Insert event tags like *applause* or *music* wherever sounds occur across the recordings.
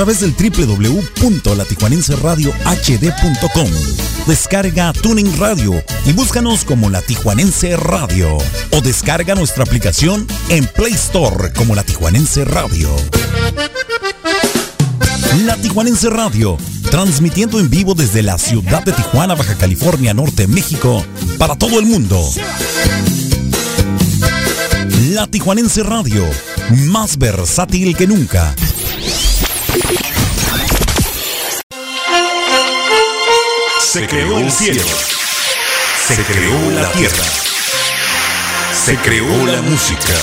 través del www.latijuanenseradiohd.com. Descarga Tuning Radio y búscanos como La Tijuanense Radio. O descarga nuestra aplicación en Play Store como La Tijuanense Radio. La Tijuanense Radio, transmitiendo en vivo desde la ciudad de Tijuana, Baja California, Norte, México, para todo el mundo. La Tijuanense Radio, más versátil que nunca. Se creó el cielo. Se creó la tierra. Se creó la música.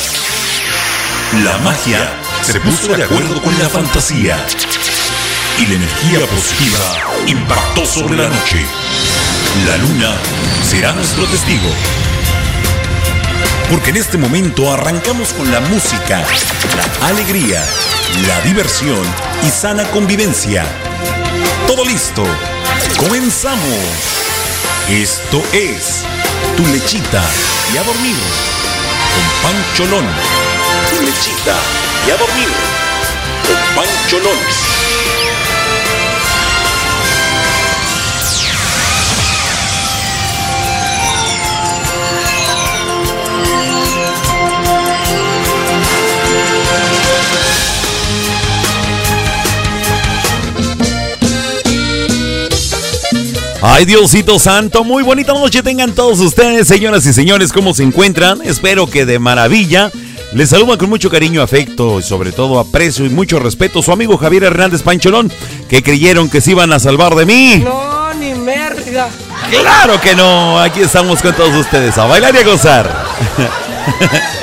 La magia se puso de acuerdo con la fantasía. Y la energía positiva impactó sobre la noche. La luna será nuestro testigo. Porque en este momento arrancamos con la música, la alegría, la diversión y sana convivencia. Todo listo. Comenzamos. Esto es Tu Lechita y a dormir con Pancholón. Tu Lechita y a dormir con Pancholón. Ay, Diosito Santo, muy bonita noche tengan todos ustedes, señoras y señores, ¿cómo se encuentran? Espero que de maravilla. Les saluda con mucho cariño, afecto y sobre todo aprecio y mucho respeto su amigo Javier Hernández Pancholón, que creyeron que se iban a salvar de mí. No, ni merda. Claro que no, aquí estamos con todos ustedes a bailar y a gozar. *laughs*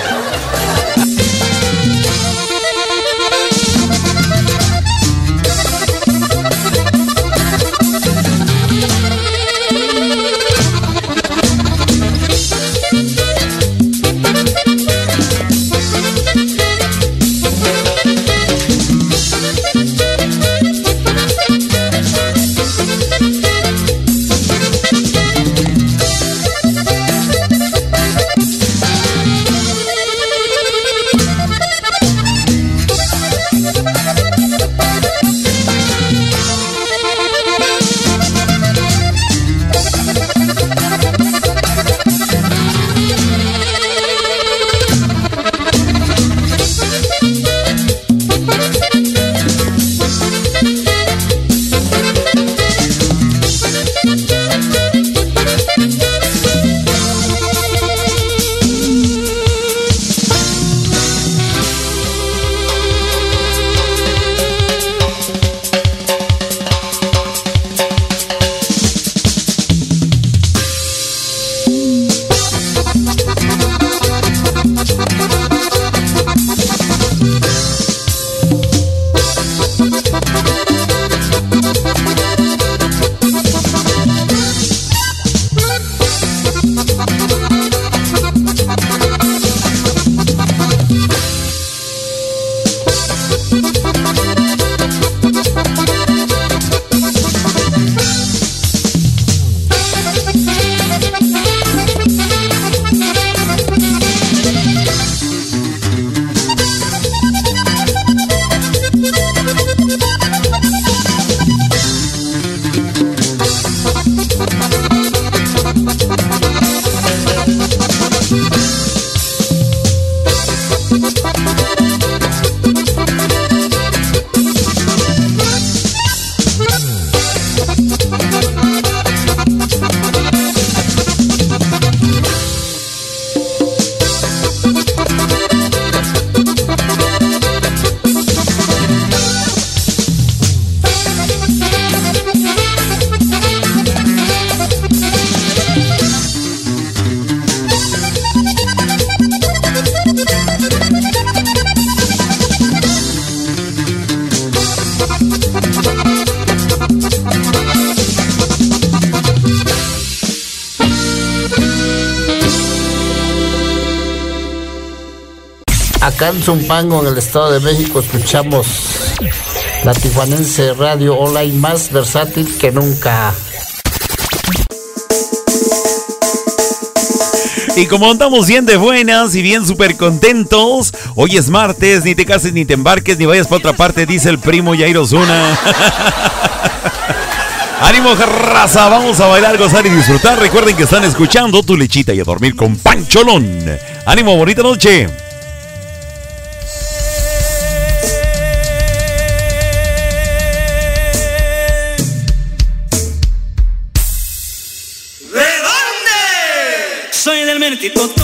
Zumpango, en el Estado de México, escuchamos la Tijuanense Radio Online más versátil que nunca. Y como andamos bien de buenas y bien súper contentos, hoy es martes, ni te cases ni te embarques ni vayas para otra parte, dice el primo Jairo Zuna. *laughs* Ánimo, raza, vamos a bailar, gozar y disfrutar. Recuerden que están escuchando tu lechita y a dormir con Pancholón. Ánimo, bonita noche. Soy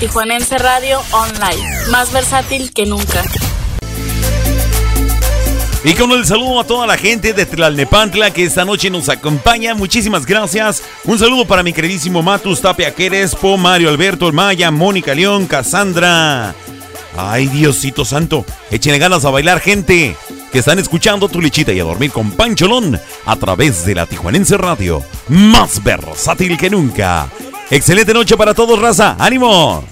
Tijuanense Radio Online, más versátil que nunca. Y con el saludo a toda la gente de Tlalnepantla que esta noche nos acompaña. Muchísimas gracias. Un saludo para mi queridísimo Matus Tapia Querespo, Mario Alberto Maya, Mónica León, Cassandra. Ay, Diosito Santo. Échenle ganas a bailar, gente. Que están escuchando tu lechita y a dormir con Pancholón a través de la Tijuanense Radio. Más versátil que nunca. Excelente noche para todos, raza. ¡Ánimo!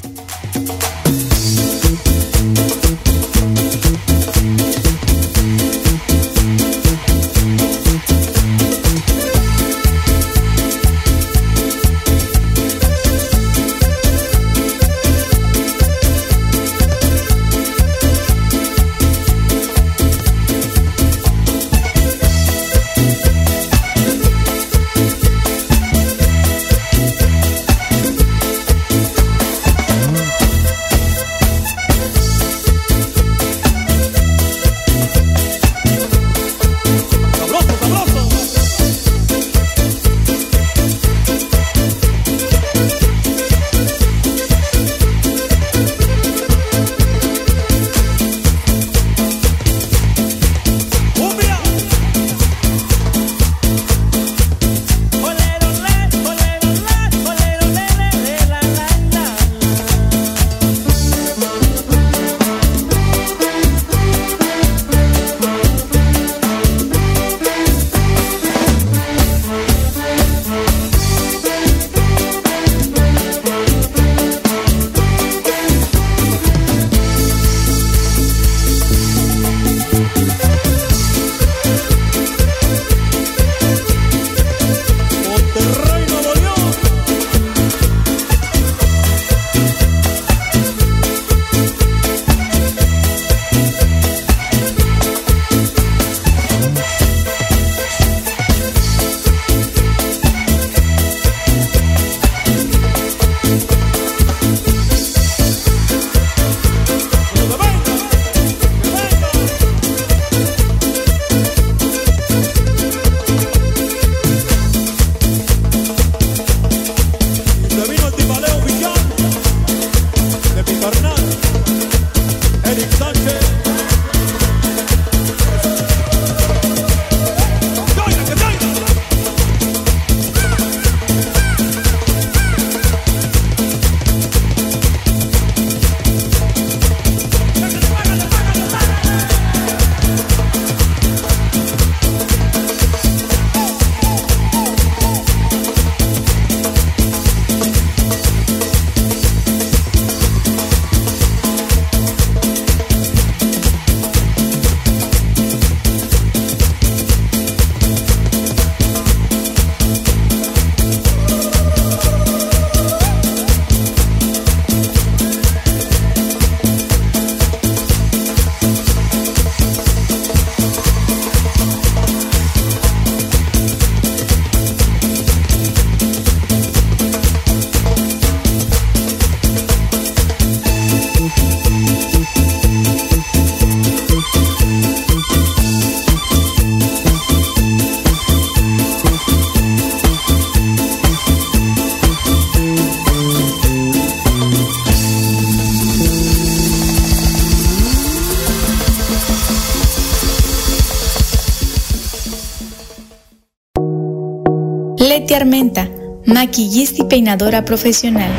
Maquillista y peinadora profesional.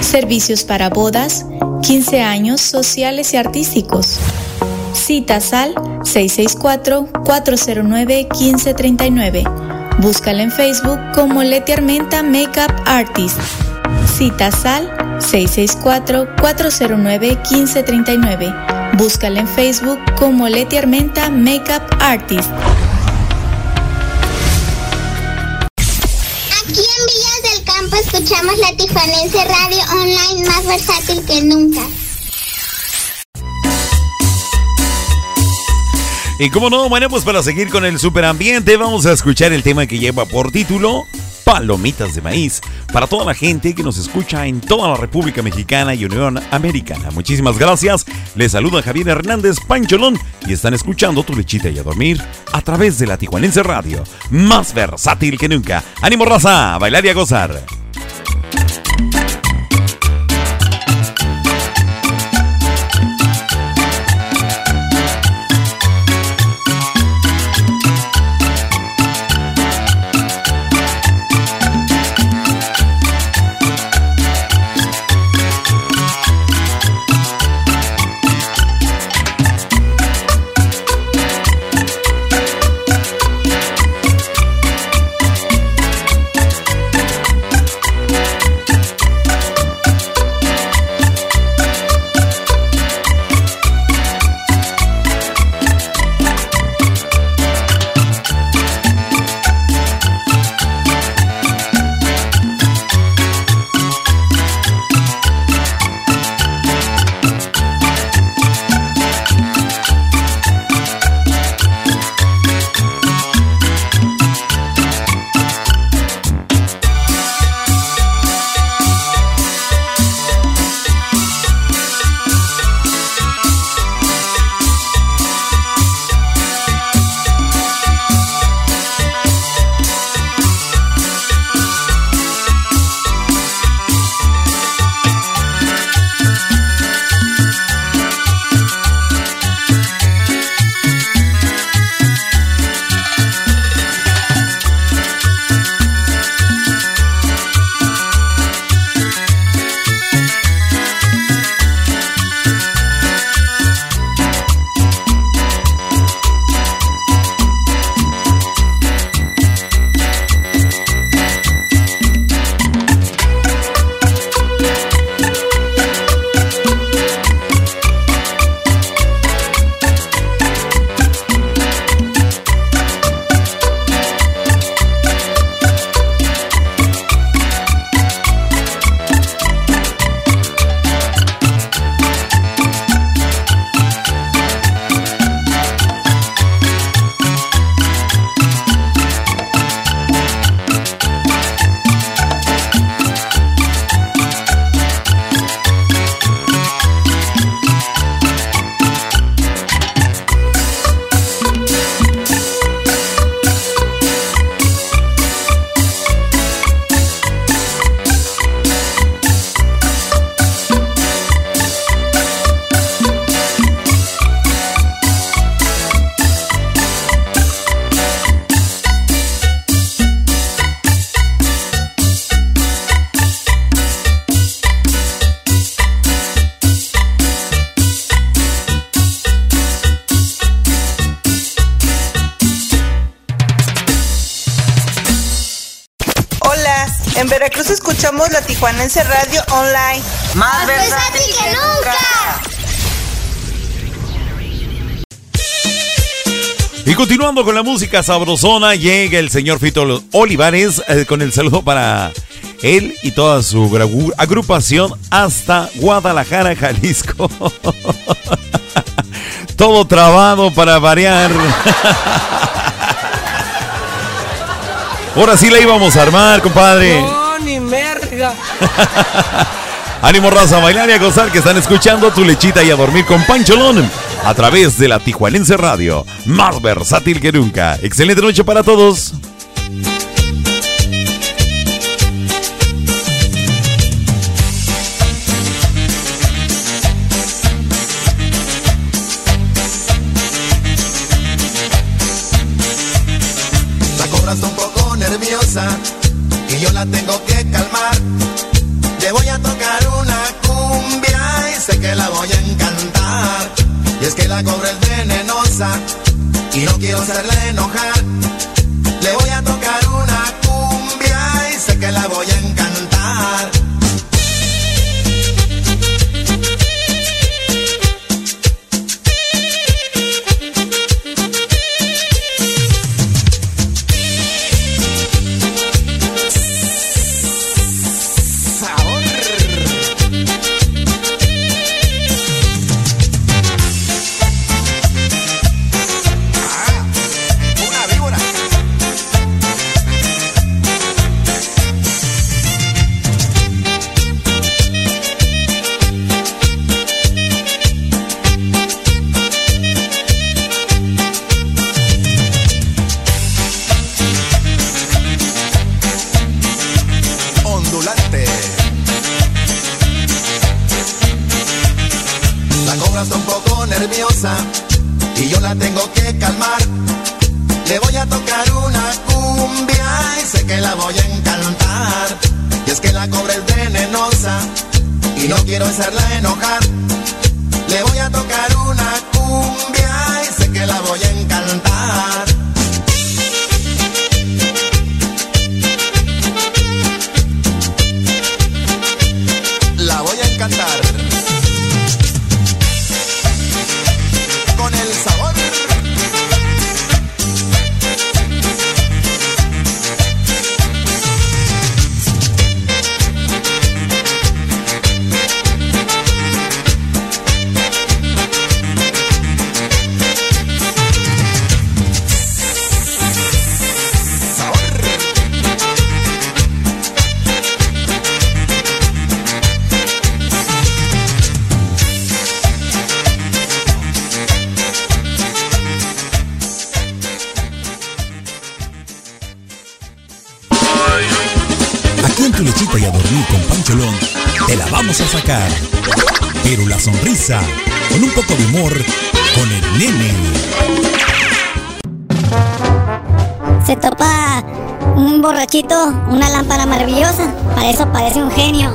Servicios para bodas, 15 años sociales y artísticos. Citas al 664-409-1539. Búscala en Facebook como Leti Armenta Makeup Artist. Citas al 664-409-1539. Búscala en Facebook como Leti Armenta Makeup Artist. Versátil que nunca. Y como no, bueno, pues para seguir con el superambiente, vamos a escuchar el tema que lleva por título Palomitas de Maíz para toda la gente que nos escucha en toda la República Mexicana y Unión Americana. Muchísimas gracias. Les saluda Javier Hernández Pancholón y están escuchando Tu Lechita y a Dormir a través de la Tijuanense Radio, más versátil que nunca. ¡Ánimo, raza! Bailar y a gozar. Continuando con la música sabrosona, llega el señor Fito Olivares eh, con el saludo para él y toda su agrupación hasta Guadalajara, Jalisco. *laughs* Todo trabado para variar. *laughs* Ahora sí la íbamos a armar, compadre. No, ni merga. *laughs* Ánimo raza, a bailar y a gozar que están escuchando tu lechita y a dormir con Pancholón a través de la Tijuanense Radio, más versátil que nunca. Excelente noche para todos. La cobra está un poco nerviosa, y yo la tengo que calmar. Le voy a tocar una cumbia y sé que la voy a encantar. Y es que la cobra es venenosa y no quiero hacerla enojar. Le voy a Eso parece un genio.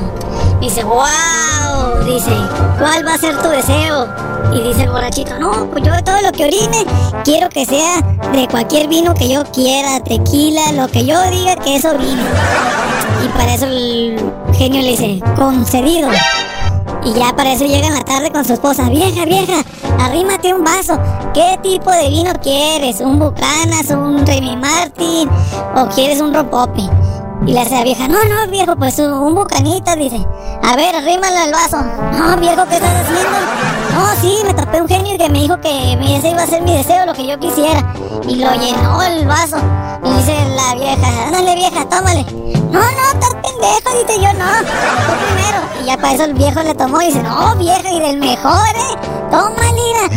Dice, wow, dice, ¿cuál va a ser tu deseo? Y dice el borrachito, no, pues yo todo lo que orine quiero que sea de cualquier vino que yo quiera, tequila, lo que yo diga que eso vino. Y para eso el genio le dice, concedido. Y ya para eso llega en la tarde con su esposa, vieja, vieja, arrímate un vaso. ¿Qué tipo de vino quieres? ¿Un Bucanas, un Remy Martin o quieres un Ropope? Y le hace la vieja, no, no, viejo, pues un, un Bucanita, dice. A ver, arrímale al vaso. No, viejo, ¿qué estás haciendo? No, sí, me tapé un genio que me dijo que deseo iba a ser mi deseo, lo que yo quisiera. Y lo llenó el vaso. Y dice la vieja, ándale vieja, tómale. No, no, estás pendejo, dice yo, no. Tú primero. Y ya para eso el viejo le tomó y dice, no, vieja, y del mejor, ¿eh? Toma, mira.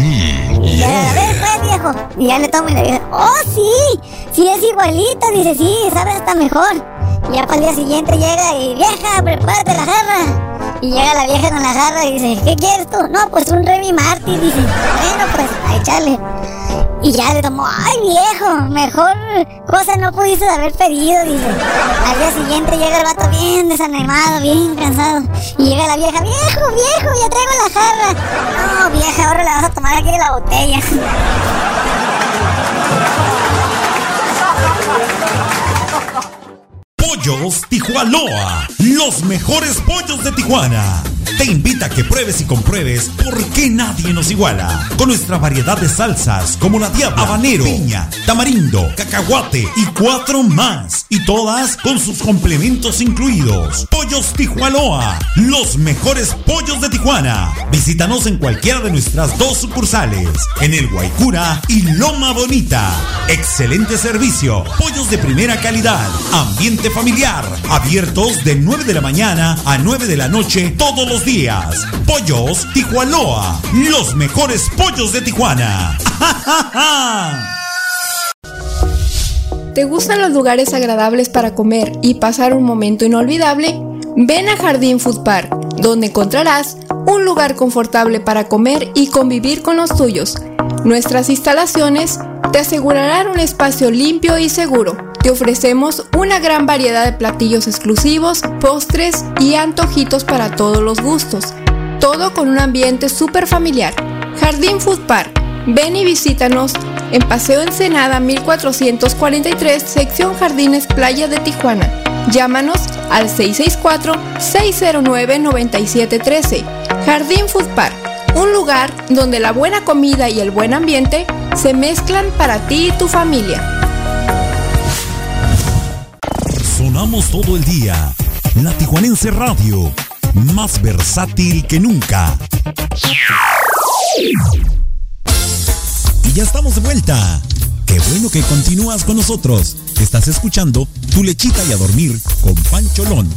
Y ya, a ver, pues, viejo. Y ya le toma y le dice, oh, sí, sí es igualito. Dice, sí, sabe hasta mejor. Ya para el día siguiente llega y, vieja, prepárate la jarra. Y llega la vieja con la jarra y dice, ¿qué quieres tú? No, pues un Remy Martin. Dice, bueno, pues, a echarle. Y ya le tomó, ay viejo, mejor cosa no pudiste haber pedido, dice. Al día siguiente llega el vato bien desanimado, bien cansado. Y llega la vieja, viejo, viejo, ya traigo la jarra. No, vieja, ahora la vas a tomar aquí de la botella. Pollos los mejores pollos de Tijuana. Te invita a que pruebes y compruebes por qué nadie nos iguala. Con nuestra variedad de salsas como la diabla, habanero, piña, tamarindo, cacahuate y cuatro más. Y todas con sus complementos incluidos. Pollos Tijuanoa, los mejores pollos de Tijuana. Visítanos en cualquiera de nuestras dos sucursales, en el Guaycura y Loma Bonita. Excelente servicio, pollos de primera calidad, ambiente familiar, abiertos de 9 de la mañana a 9 de la noche todos los días. Pollos Tijuanoa, los mejores pollos de Tijuana. ¿Te gustan los lugares agradables para comer y pasar un momento inolvidable? Ven a Jardín Food Park, donde encontrarás un lugar confortable para comer y convivir con los tuyos. Nuestras instalaciones te asegurarán un espacio limpio y seguro. Te ofrecemos una gran variedad de platillos exclusivos, postres y antojitos para todos los gustos. Todo con un ambiente súper familiar. Jardín Food Park. Ven y visítanos en Paseo Ensenada 1443, sección Jardines Playa de Tijuana. Llámanos al 664-609-9713. Jardín Food Park, un lugar donde la buena comida y el buen ambiente se mezclan para ti y tu familia. Sonamos todo el día. La Tijuanense Radio, más versátil que nunca. Y ya estamos de vuelta. Qué bueno que continúas con nosotros. Estás escuchando Tu lechita y a dormir con Pancholón.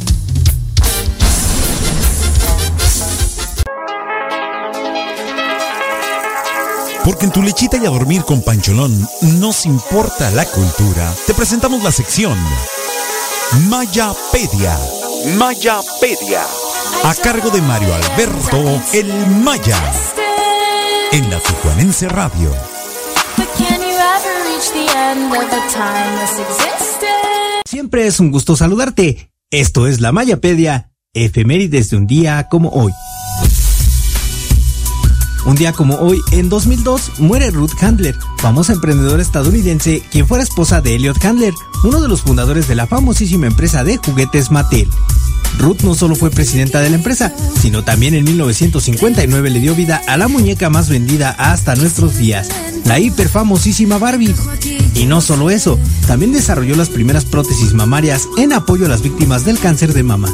Porque en Tu lechita y a dormir con Pancholón nos importa la cultura. Te presentamos la sección Mayapedia. Mayapedia. A cargo de Mario Alberto El Maya. En la Tijuanense Radio. Siempre es un gusto saludarte. Esto es la Mayapedia, efemérides de un día como hoy. Un día como hoy, en 2002, muere Ruth Handler, famosa emprendedora estadounidense, quien fuera esposa de Elliot Handler, uno de los fundadores de la famosísima empresa de juguetes Mattel. Ruth no solo fue presidenta de la empresa, sino también en 1959 le dio vida a la muñeca más vendida hasta nuestros días, la hiperfamosísima Barbie. Y no solo eso, también desarrolló las primeras prótesis mamarias en apoyo a las víctimas del cáncer de mama.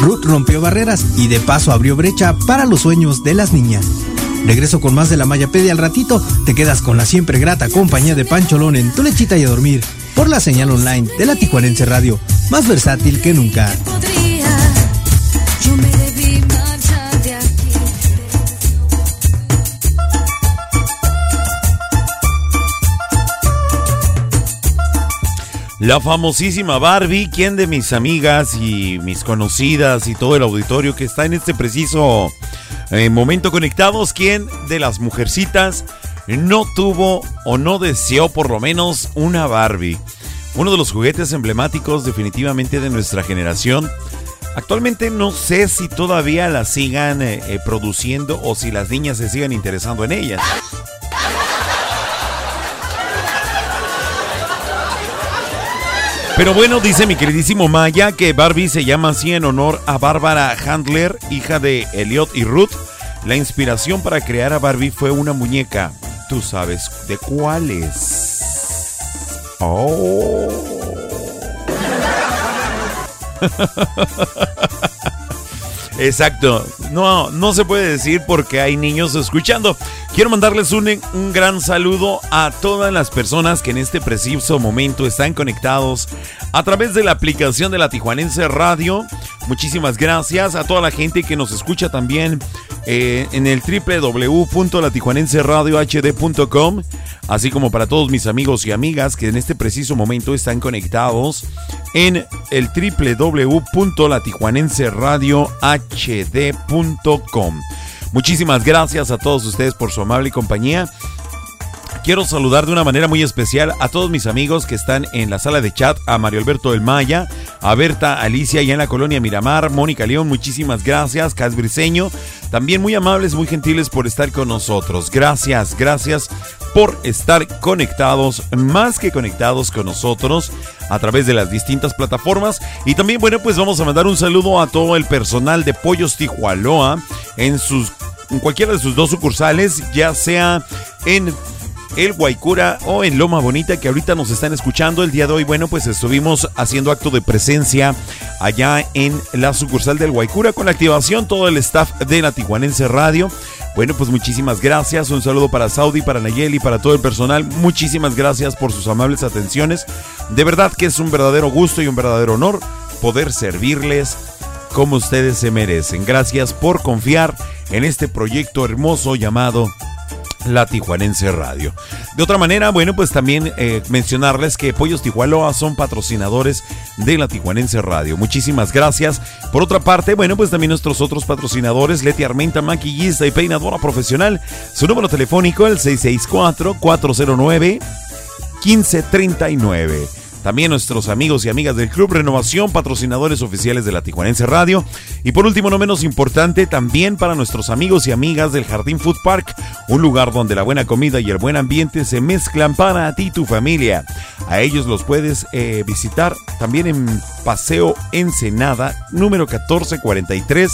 Ruth rompió barreras y de paso abrió brecha para los sueños de las niñas. Regreso con más de la Mayapedia al ratito. Te quedas con la siempre grata compañía de Pancholón en tu lechita y a dormir por la señal online de la Tijuanense Radio, más versátil que nunca. La famosísima Barbie, quien de mis amigas y mis conocidas y todo el auditorio que está en este preciso eh, momento conectados, quien de las mujercitas no tuvo o no deseó por lo menos una Barbie? Uno de los juguetes emblemáticos definitivamente de nuestra generación. Actualmente no sé si todavía la sigan eh, eh, produciendo o si las niñas se sigan interesando en ellas. Pero bueno, dice mi queridísimo Maya que Barbie se llama así en honor a Bárbara Handler, hija de Elliot y Ruth. La inspiración para crear a Barbie fue una muñeca. Tú sabes de cuáles. Oh. *laughs* Exacto. No, no se puede decir porque hay niños escuchando. Quiero mandarles un, un, gran saludo a todas las personas que en este preciso momento están conectados a través de la aplicación de la Tijuanense Radio. Muchísimas gracias a toda la gente que nos escucha también eh, en el www.latijuanenseradiohd.com, así como para todos mis amigos y amigas que en este preciso momento están conectados en el www.latijuanenseradiohd.com. Muchísimas gracias a todos ustedes por su amable compañía. Quiero saludar de una manera muy especial a todos mis amigos que están en la sala de chat, a Mario Alberto del Maya, a Berta Alicia y en la colonia Miramar, Mónica León, muchísimas gracias, Cas Briseño, también muy amables, muy gentiles por estar con nosotros. Gracias, gracias por estar conectados, más que conectados con nosotros a través de las distintas plataformas. Y también, bueno, pues vamos a mandar un saludo a todo el personal de Pollos Tijualoa en sus en cualquiera de sus dos sucursales, ya sea en el Guaycura o en Loma Bonita que ahorita nos están escuchando el día de hoy. Bueno, pues estuvimos haciendo acto de presencia allá en la sucursal del Guaycura con la activación todo el staff de la Tijuanense Radio. Bueno, pues muchísimas gracias. Un saludo para Saudi, para Nayeli, para todo el personal. Muchísimas gracias por sus amables atenciones. De verdad que es un verdadero gusto y un verdadero honor poder servirles como ustedes se merecen. Gracias por confiar en este proyecto hermoso llamado la Tijuanense Radio. De otra manera, bueno, pues también eh, mencionarles que Pollos Tijualoa son patrocinadores de la Tijuanense Radio. Muchísimas gracias. Por otra parte, bueno, pues también nuestros otros patrocinadores, Leti Armenta, maquillista y peinadora profesional. Su número telefónico, el 664-409-1539. También nuestros amigos y amigas del Club Renovación, patrocinadores oficiales de la Tijuanense Radio. Y por último, no menos importante, también para nuestros amigos y amigas del Jardín Food Park, un lugar donde la buena comida y el buen ambiente se mezclan para ti y tu familia. A ellos los puedes eh, visitar también en Paseo Ensenada, número 1443,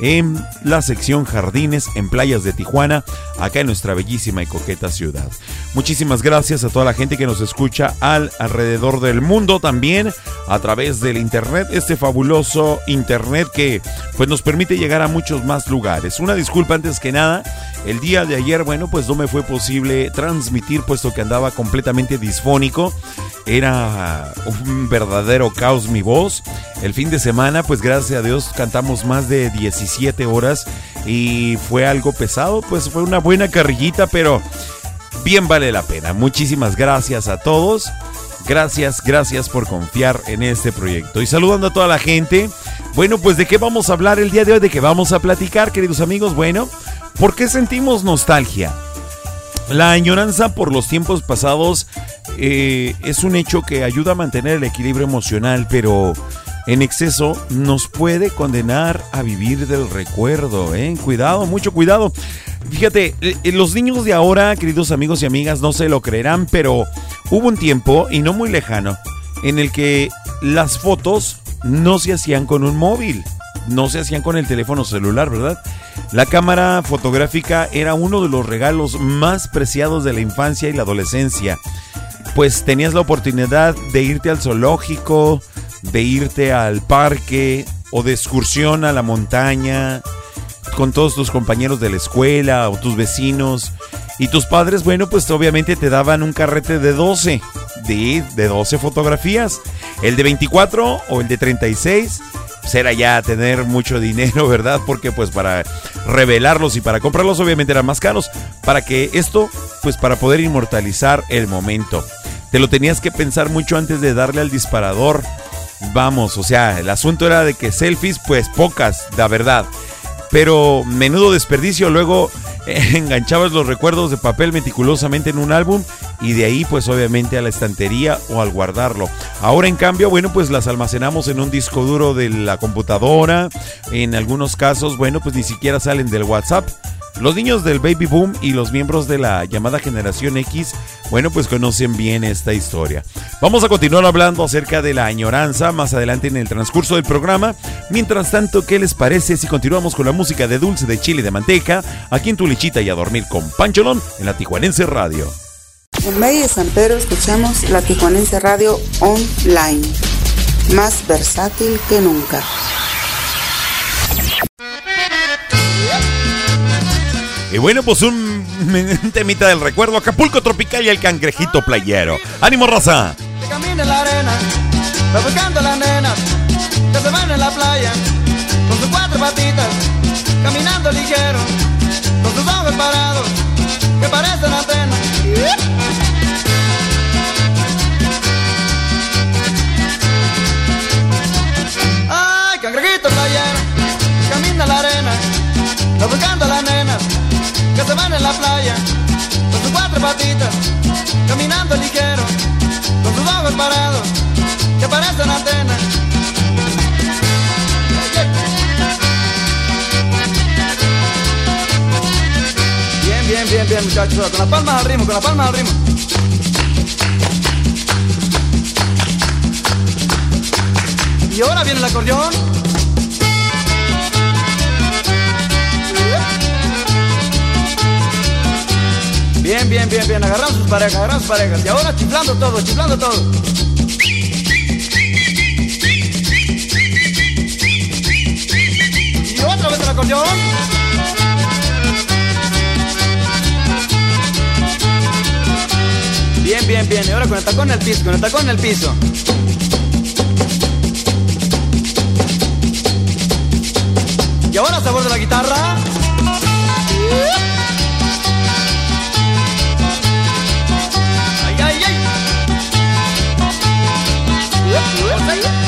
en la sección Jardines en Playas de Tijuana, acá en nuestra bellísima y coqueta ciudad. Muchísimas gracias a toda la gente que nos escucha al alrededor del mundo también a través del internet, este fabuloso internet que pues nos permite llegar a muchos más lugares. Una disculpa antes que nada, el día de ayer, bueno, pues no me fue posible transmitir puesto que andaba completamente disfónico. Era un verdadero caos mi voz. El fin de semana, pues gracias a Dios cantamos más de 17 horas y fue algo pesado, pues fue una buena carrillita, pero bien vale la pena. Muchísimas gracias a todos. Gracias, gracias por confiar en este proyecto. Y saludando a toda la gente. Bueno, pues de qué vamos a hablar el día de hoy, de qué vamos a platicar, queridos amigos. Bueno, ¿por qué sentimos nostalgia? La añoranza por los tiempos pasados eh, es un hecho que ayuda a mantener el equilibrio emocional, pero en exceso nos puede condenar a vivir del recuerdo. ¿eh? Cuidado, mucho cuidado. Fíjate, eh, los niños de ahora, queridos amigos y amigas, no se lo creerán, pero hubo un tiempo, y no muy lejano, en el que las fotos no se hacían con un móvil, no se hacían con el teléfono celular, ¿verdad? La cámara fotográfica era uno de los regalos más preciados de la infancia y la adolescencia, pues tenías la oportunidad de irte al zoológico, de irte al parque o de excursión a la montaña con todos tus compañeros de la escuela o tus vecinos. Y tus padres, bueno, pues obviamente te daban un carrete de 12, de, de 12 fotografías. El de 24 o el de 36 pues era ya tener mucho *laughs* dinero, ¿verdad? Porque pues para revelarlos y para comprarlos obviamente eran más caros. Para que esto, pues para poder inmortalizar el momento. Te lo tenías que pensar mucho antes de darle al disparador. Vamos, o sea, el asunto era de que selfies, pues pocas, la verdad. Pero menudo desperdicio, luego *laughs* enganchabas los recuerdos de papel meticulosamente en un álbum y de ahí pues obviamente a la estantería o al guardarlo. Ahora en cambio, bueno, pues las almacenamos en un disco duro de la computadora. En algunos casos, bueno, pues ni siquiera salen del WhatsApp. Los niños del baby boom y los miembros de la llamada generación X, bueno, pues conocen bien esta historia. Vamos a continuar hablando acerca de la añoranza más adelante en el transcurso del programa. Mientras tanto, ¿qué les parece si continuamos con la música de dulce de chile de manteca aquí en tu lechita y a dormir con Pancholón en la Tijuanense Radio? En Valle de San Pedro escuchamos la Tijuanense Radio Online, más versátil que nunca. Y bueno, pues un, *laughs* un temita del recuerdo, Acapulco Tropical y el cangrejito playero. ¡Ánimo, raza! Que camina en la arena, va buscando las nenas que se van en la playa con sus cuatro patitas, caminando ligero, con sus ojos parados que parecen antenas. Ay, cangrejito playero, camina la arena, va buscando las nenas que se van en la playa con sus cuatro patitas, caminando ligero, con sus ojos parados que parecen antenas. Bien, bien, bien, bien, muchachos, con las palmas al ritmo, con las palmas al ritmo. Y ahora viene el acordeón. Bien, bien, bien, bien. Agarramos sus parejas, agarramos sus parejas. Y ahora chiflando todo, chiflando todo. Y otra vez el acordeón. Bien, bien, bien. Y ahora con el tacón en el piso, con el tacón en el piso. Y ahora sabor de la guitarra. Eh,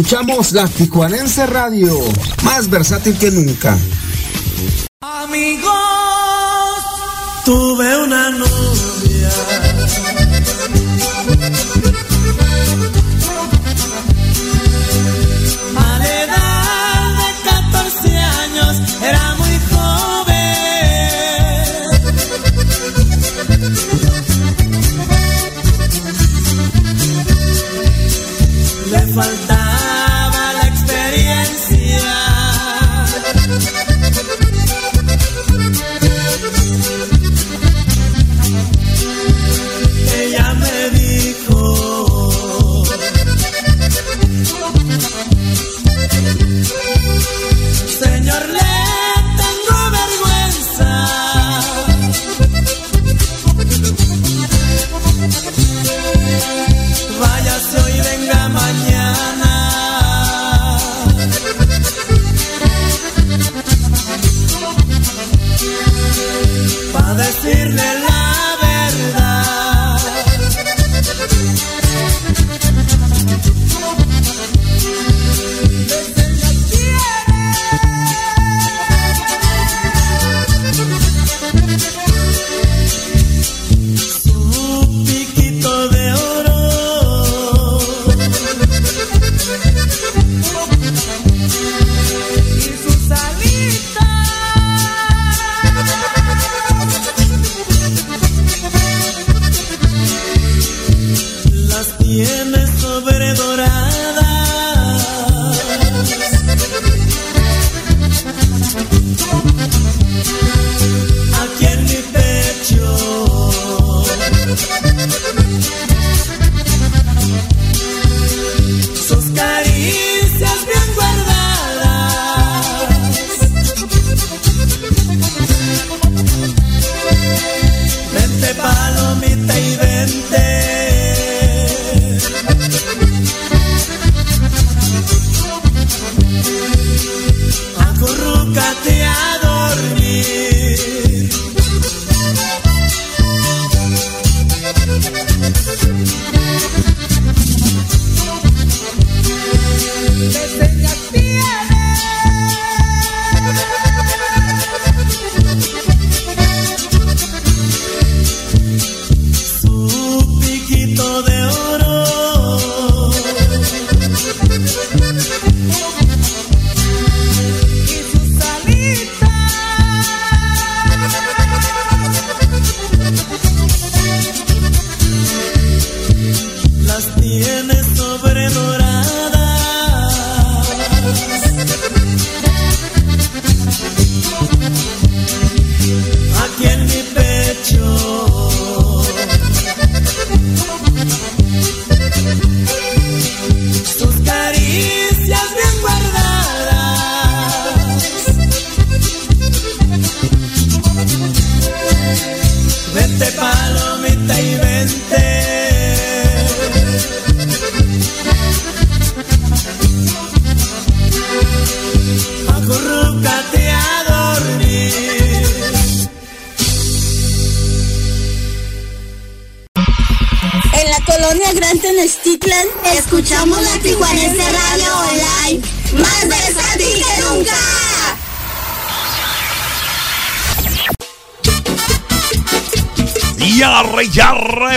escuchamos la Tijuanense Radio, más versátil que nunca. Amigos, tuve una novia.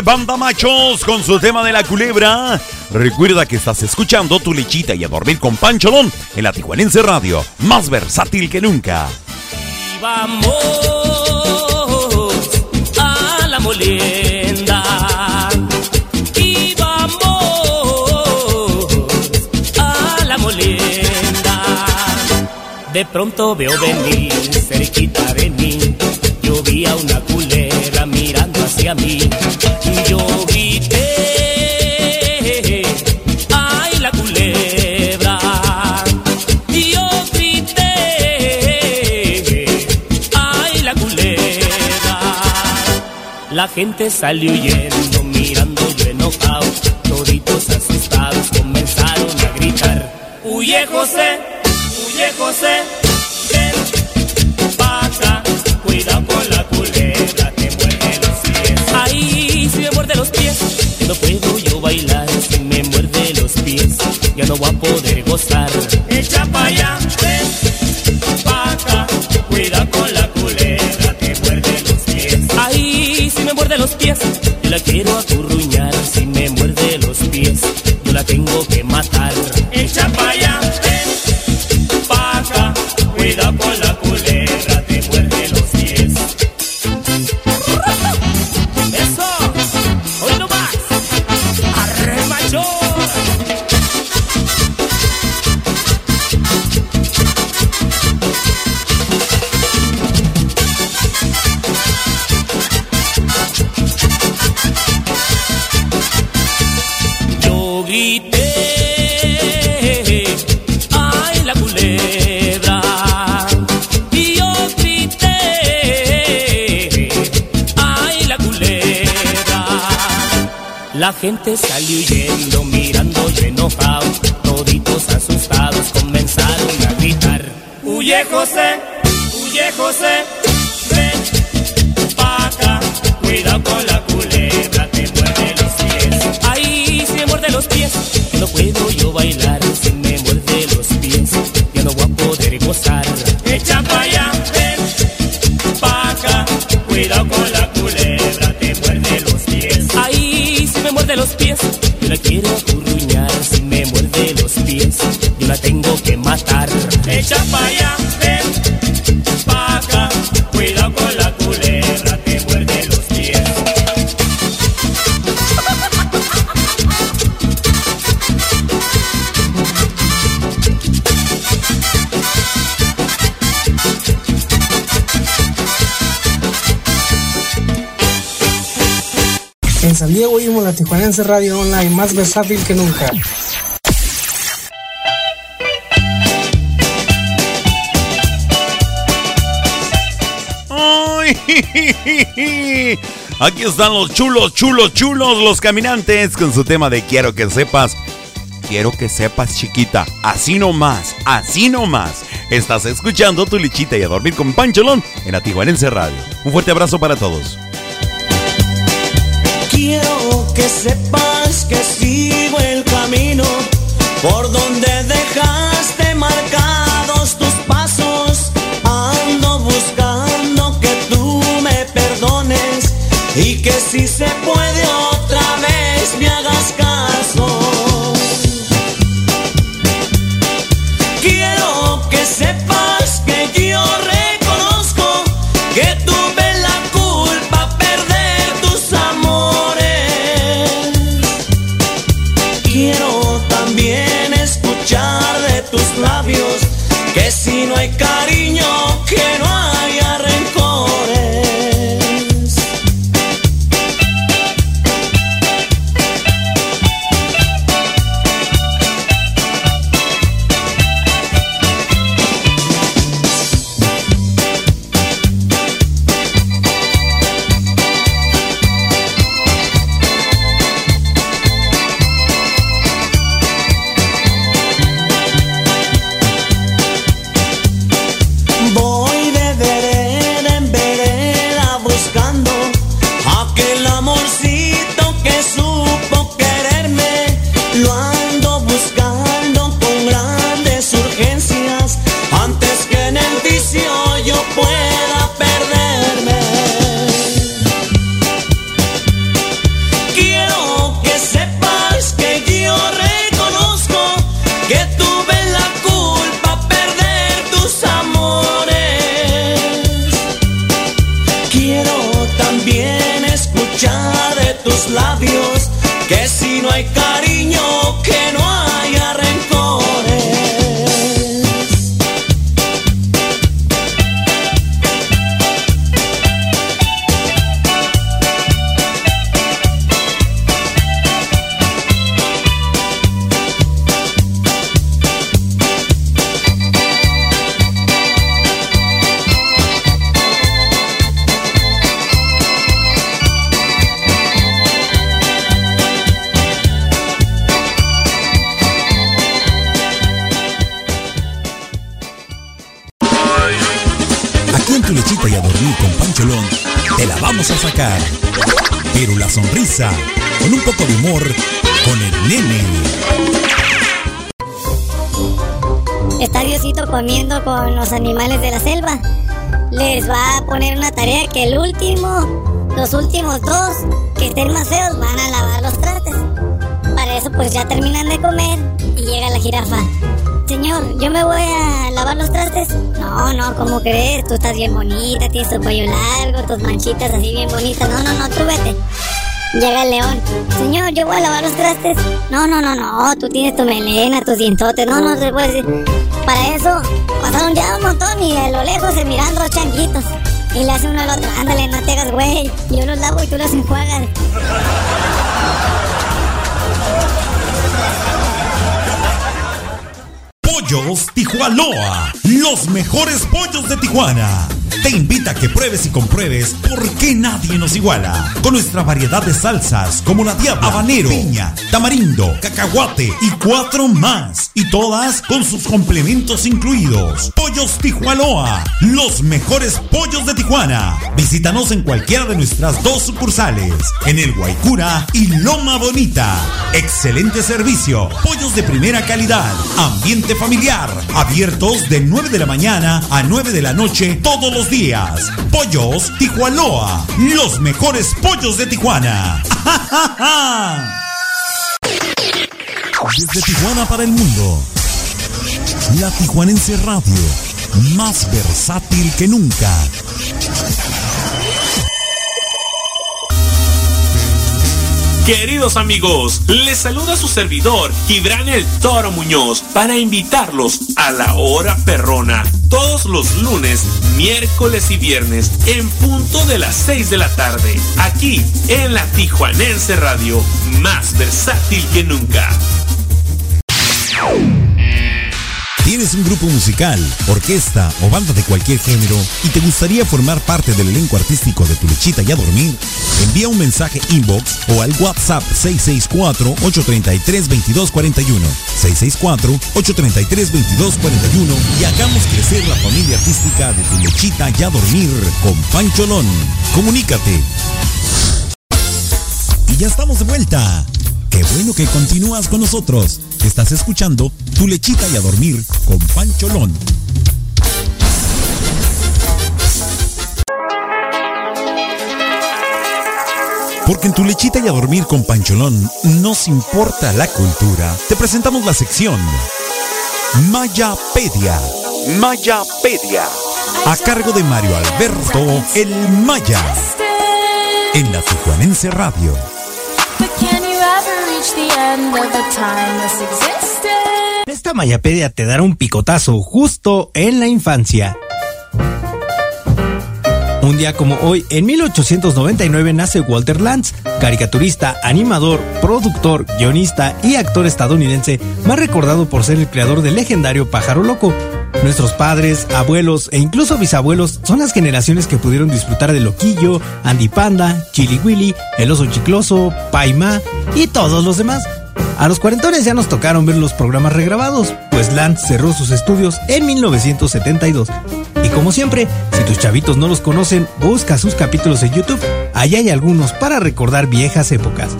Banda machos, con su tema de la culebra. Recuerda que estás escuchando tu lechita y a dormir con Pancholón en la Tijuanense Radio, más versátil que nunca. Vamos a la molienda y vamos a la molienda. De pronto veo venir cerquita de mí, yo vi a una culebra mirando hacia mí gente salió huyendo, mirando yo enojado. Toditos asustados comenzaron a gritar. Huye José, huye José, pies, gente salió huyendo, mirando yo enojado. Toditos asustados comenzaron a gritar. Huye José, huye José, ven pa' acá. Cuidado con la culebra, te muerde los pies. Ay, si me muerde los pies, no puedo yo bailar. Si me muerde los pies, ya no voy a poder gozar. Echa pa' allá, ven pa' acá. Cuidado con yo la quiero acurruñar. Si me muerde los pies, yo la tengo que matar. Echa pa' allá, ven Diego oímos la Tijuanense Radio Online más versátil que nunca. Aquí están los chulos, chulos, chulos, los caminantes con su tema de quiero que sepas. Quiero que sepas, chiquita, así nomás, así nomás. Estás escuchando tu lichita y a dormir con Pancholón en la Tijuanense Radio. Un fuerte abrazo para todos. Sepas que sigo el camino por donde dejaste marcados tus pasos. Ando buscando que tú me perdones y que si se puede que si no hay cariño, que no haya Pancholón, te la vamos a sacar. Pero la sonrisa, con un poco de humor, con el nene. está Diosito comiendo con los animales de la selva, les va a poner una tarea que el último, los últimos dos que estén más feos van a lavar los trastes. Para eso pues ya terminan de comer y llega la jirafa. Señor, yo me voy a lavar los trastes. No, no, ¿cómo crees? Tú estás bien bonita, tienes tu cuello largo, tus manchitas así bien bonitas. No, no, no, tú vete. Llega el león. Señor, yo voy a lavar los trastes. No, no, no, no, tú tienes tu melena, tus dientotes. No, no se puede decir. Para eso pasaron ya un montón y a lo lejos se miran dos changuitos. Y le hace uno al otro, ándale, no te hagas güey. Yo los lavo y tú los enjuagas. Pollos los mejores pollos de Tijuana. Te invita a que pruebes y compruebes por qué nadie nos iguala. Con nuestra variedad de salsas como la diabla, habanero, piña, tamarindo, cacahuate y cuatro más. Y todas con sus complementos incluidos. Pollos Tijuanoa, los mejores pollos de Tijuana. Visítanos en cualquiera de nuestras dos sucursales, en el Guaycura y Loma Bonita. Excelente servicio, pollos de primera calidad, ambiente familiar, abiertos de 9 de la mañana a 9 de la noche todos los días. Pollos Tijuanoa, los mejores pollos de Tijuana. *laughs* Desde Tijuana para el mundo. La Tijuanense Radio, más versátil que nunca. Queridos amigos, les saluda su servidor, Gibran el Toro Muñoz, para invitarlos a la hora perrona, todos los lunes, miércoles y viernes, en punto de las 6 de la tarde, aquí en la Tijuanense Radio, más versátil que nunca. ¿Tienes un grupo musical, orquesta o banda de cualquier género y te gustaría formar parte del elenco artístico de Tu Lechita y a Dormir? Envía un mensaje inbox o al WhatsApp 664-833-2241. 664-833-2241 y hagamos crecer la familia artística de Tu Lechita y a Dormir con Pancholón. Comunícate. Y ya estamos de vuelta. Qué bueno que continúas con nosotros. Estás escuchando Tu Lechita y a Dormir con Pancholón. Porque en Tu Lechita y a Dormir con Pancholón nos importa la cultura. Te presentamos la sección Mayapedia. Mayapedia. A cargo de Mario Alberto El Maya. En la Tijuanense Radio. Esta Mayapedia te dará un picotazo justo en la infancia. Un día como hoy, en 1899 nace Walter Lantz, caricaturista, animador, productor, guionista y actor estadounidense, más recordado por ser el creador del legendario Pájaro Loco. Nuestros padres, abuelos e incluso bisabuelos son las generaciones que pudieron disfrutar de Loquillo, Andy Panda, Chili Willy, El Oso Chicloso, Paima y todos los demás. A los cuarentones ya nos tocaron ver los programas regrabados, pues Lantz cerró sus estudios en 1972. Y como siempre, si tus chavitos no los conocen, busca sus capítulos en YouTube. Allá hay algunos para recordar viejas épocas.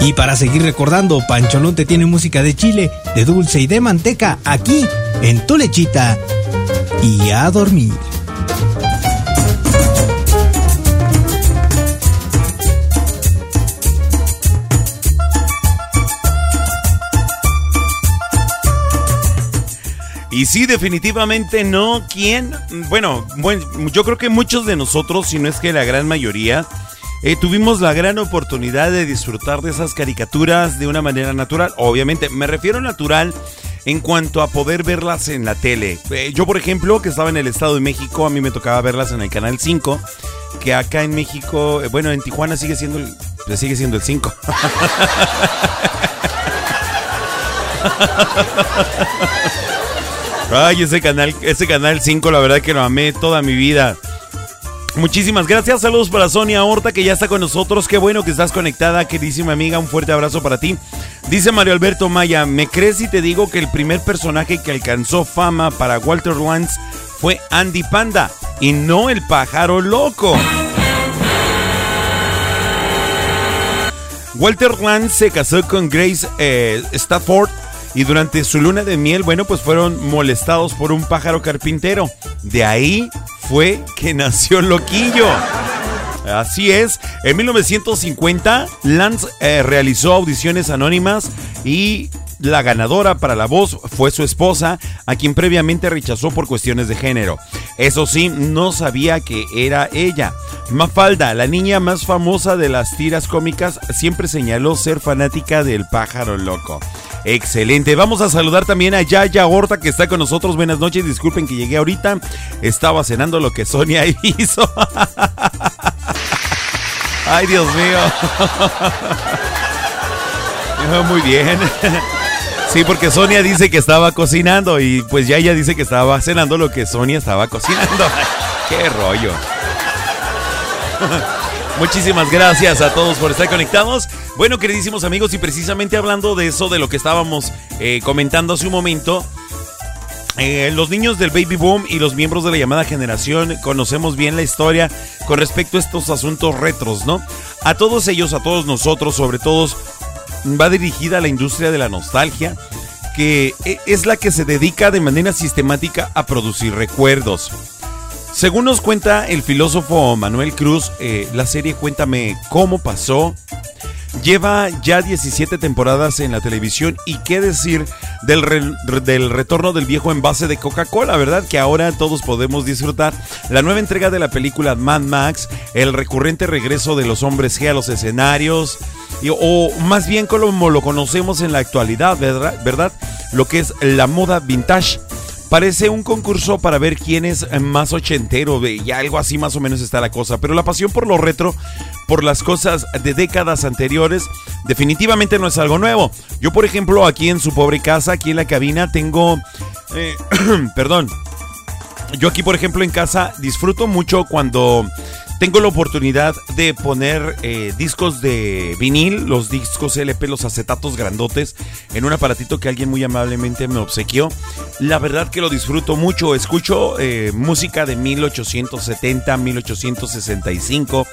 Y para seguir recordando, Pancholón te tiene música de chile, de dulce y de manteca aquí en tu lechita y a dormir. Y sí, definitivamente no. ¿Quién? Bueno, bueno, yo creo que muchos de nosotros, si no es que la gran mayoría, eh, tuvimos la gran oportunidad de disfrutar de esas caricaturas de una manera natural. Obviamente, me refiero natural en cuanto a poder verlas en la tele. Eh, yo, por ejemplo, que estaba en el Estado de México, a mí me tocaba verlas en el Canal 5, que acá en México, eh, bueno, en Tijuana sigue siendo el, sigue siendo el 5. *laughs* Ay, ese canal, ese canal 5, la verdad que lo amé toda mi vida. Muchísimas gracias, saludos para Sonia Horta que ya está con nosotros, qué bueno que estás conectada, queridísima amiga, un fuerte abrazo para ti. Dice Mario Alberto Maya, ¿me crees si te digo que el primer personaje que alcanzó fama para Walter Lantz fue Andy Panda y no el pájaro loco? Walter Lantz se casó con Grace eh, Stafford y durante su luna de miel, bueno, pues fueron molestados por un pájaro carpintero. De ahí fue que *laughs* nació Loquillo. Así es, en 1950 Lance eh, realizó audiciones anónimas y la ganadora para la voz fue su esposa, a quien previamente rechazó por cuestiones de género. Eso sí, no sabía que era ella. Mafalda, la niña más famosa de las tiras cómicas, siempre señaló ser fanática del pájaro loco. Excelente. Vamos a saludar también a Yaya Horta que está con nosotros. Buenas noches. Disculpen que llegué ahorita. Estaba cenando lo que Sonia *laughs* hizo. Ay, Dios mío. *laughs* Muy bien. Sí, porque Sonia dice que estaba cocinando y pues ya ella dice que estaba cenando lo que Sonia estaba cocinando. *laughs* Qué rollo. Muchísimas gracias a todos por estar conectados. Bueno, queridísimos amigos, y precisamente hablando de eso, de lo que estábamos eh, comentando hace un momento, eh, los niños del baby boom y los miembros de la llamada generación conocemos bien la historia con respecto a estos asuntos retros, ¿no? A todos ellos, a todos nosotros, sobre todo va dirigida a la industria de la nostalgia, que e, es la que se dedica de manera sistemática a producir recuerdos. Según nos cuenta el filósofo Manuel Cruz, eh, la serie Cuéntame cómo pasó lleva ya 17 temporadas en la televisión y qué decir del, del retorno del viejo envase de Coca-Cola, ¿verdad? Que ahora todos podemos disfrutar. La nueva entrega de la película Mad Max, el recurrente regreso de los hombres G a los escenarios, o más bien como lo conocemos en la actualidad, ¿verdad? ¿verdad? Lo que es la moda vintage. Parece un concurso para ver quién es más ochentero, y algo así más o menos está la cosa. Pero la pasión por lo retro, por las cosas de décadas anteriores, definitivamente no es algo nuevo. Yo, por ejemplo, aquí en su pobre casa, aquí en la cabina, tengo... Eh, *clears throat* perdón. Yo aquí, por ejemplo, en casa disfruto mucho cuando tengo la oportunidad de poner eh, discos de vinil, los discos LP, los acetatos grandotes, en un aparatito que alguien muy amablemente me obsequió. La verdad que lo disfruto mucho. Escucho eh, música de 1870, 1865.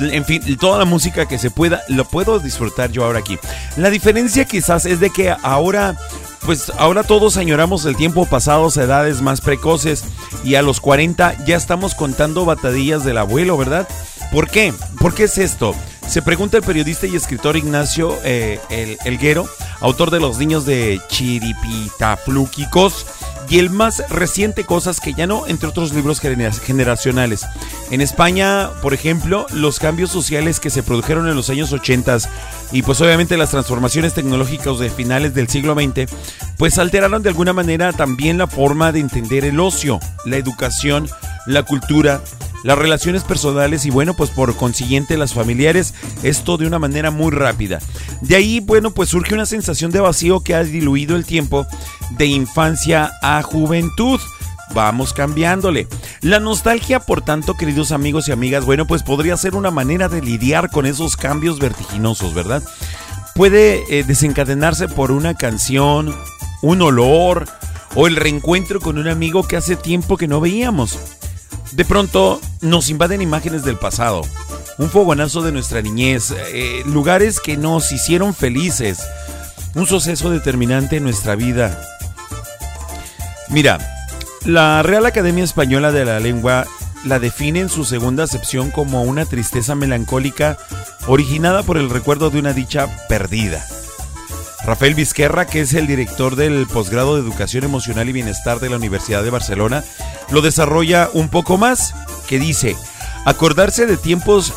En fin, toda la música que se pueda, lo puedo disfrutar yo ahora aquí. La diferencia quizás es de que ahora pues ahora todos añoramos el tiempo pasado a edades más precoces y a los 40 ya estamos contando batadillas del abuelo, ¿verdad? ¿Por qué? ¿Por qué es esto? Se pregunta el periodista y escritor Ignacio eh, el, Elguero, autor de Los Niños de Chiripitaflúquicos y el más reciente Cosas que ya no, entre otros libros generacionales. En España, por ejemplo, los cambios sociales que se produjeron en los años 80 y pues obviamente las transformaciones tecnológicas de finales del siglo XX, pues alteraron de alguna manera también la forma de entender el ocio, la educación, la cultura, las relaciones personales y bueno, pues por consiguiente las familiares, esto de una manera muy rápida. De ahí, bueno, pues surge una sensación de vacío que ha diluido el tiempo de infancia a juventud. Vamos cambiándole. La nostalgia, por tanto, queridos amigos y amigas, bueno, pues podría ser una manera de lidiar con esos cambios vertiginosos, ¿verdad? Puede eh, desencadenarse por una canción, un olor o el reencuentro con un amigo que hace tiempo que no veíamos. De pronto nos invaden imágenes del pasado, un fogonazo de nuestra niñez, eh, lugares que nos hicieron felices, un suceso determinante en nuestra vida. Mira, la Real Academia Española de la Lengua la define en su segunda acepción como una tristeza melancólica originada por el recuerdo de una dicha perdida. Rafael Vizquerra, que es el director del posgrado de Educación Emocional y Bienestar de la Universidad de Barcelona, lo desarrolla un poco más, que dice, acordarse de tiempos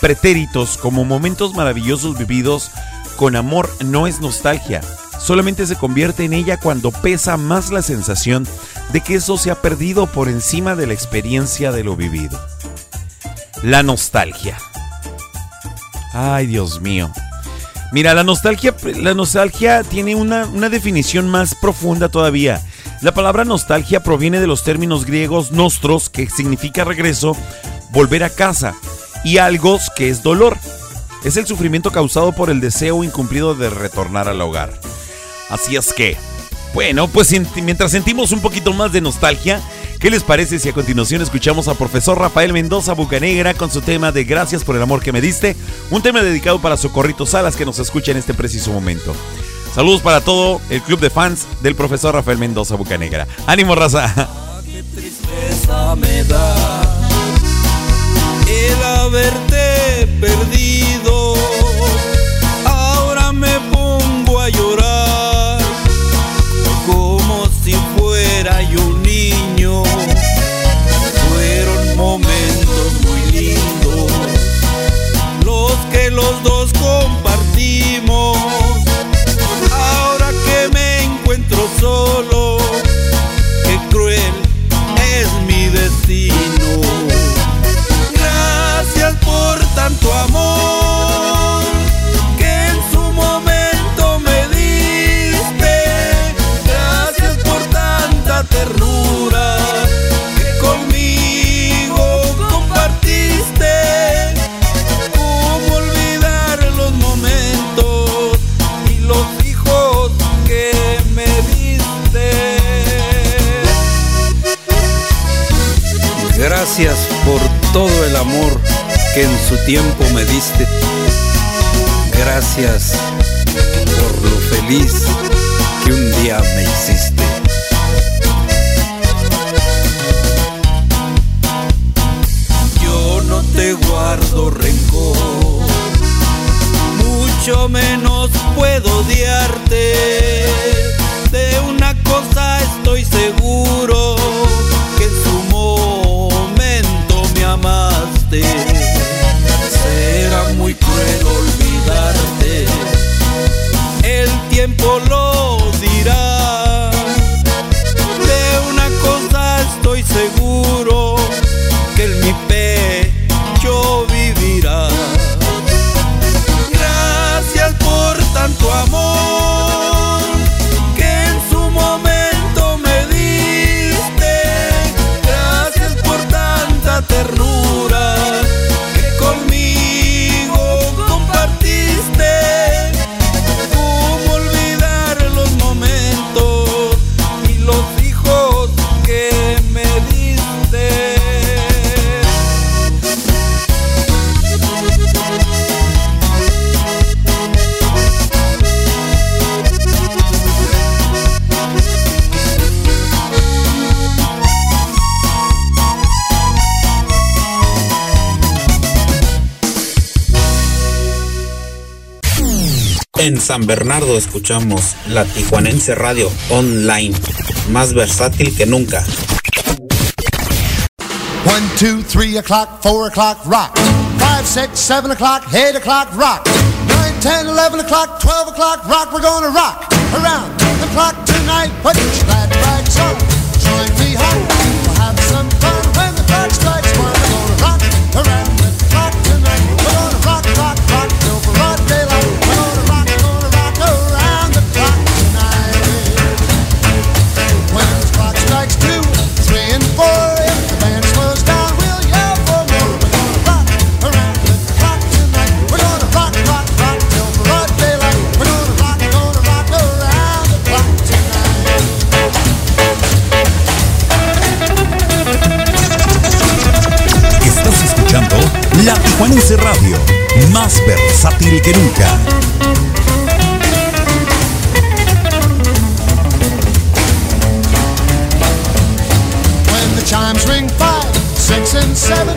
pretéritos como momentos maravillosos vividos con amor no es nostalgia, solamente se convierte en ella cuando pesa más la sensación de que eso se ha perdido por encima de la experiencia de lo vivido. La nostalgia. Ay, Dios mío. Mira, la nostalgia, la nostalgia tiene una, una, definición más profunda todavía. La palabra nostalgia proviene de los términos griegos nostros, que significa regreso, volver a casa, y algo que es dolor. Es el sufrimiento causado por el deseo incumplido de retornar al hogar. Así es que, bueno, pues mientras sentimos un poquito más de nostalgia, ¿qué les parece si a continuación escuchamos al profesor Rafael Mendoza Bucanegra con su tema de Gracias por el amor que me diste? Un tema dedicado para Socorrito Salas que nos escucha en este preciso momento. Saludos para todo el club de fans del profesor Rafael Mendoza Bucanegra. ¡Ánimo, raza! tristeza me da el haberte perdido. Gracias por todo el amor que en su tiempo me diste. Gracias por lo feliz que un día me hiciste. Yo no te guardo rencor, mucho menos puedo odiarte. De una cosa estoy seguro, que su amaste. Será muy cruel olvidarte, el tiempo lo dirá. De una cosa estoy seguro, que en mi pecho vivirá. Gracias por tanto amor ternura En San Bernardo escuchamos la Tijuanense Radio Online, más versátil que nunca. One, two, three o'clock, four o'clock, rock. Five, six, seven o'clock, eight o'clock, rock. Nine, ten, eleven o'clock, twelve o'clock, rock. We're gonna rock around the clock tonight. Put your La Tijuanense Radio, más versátil que nunca. When the chimes ring five, six, and seven,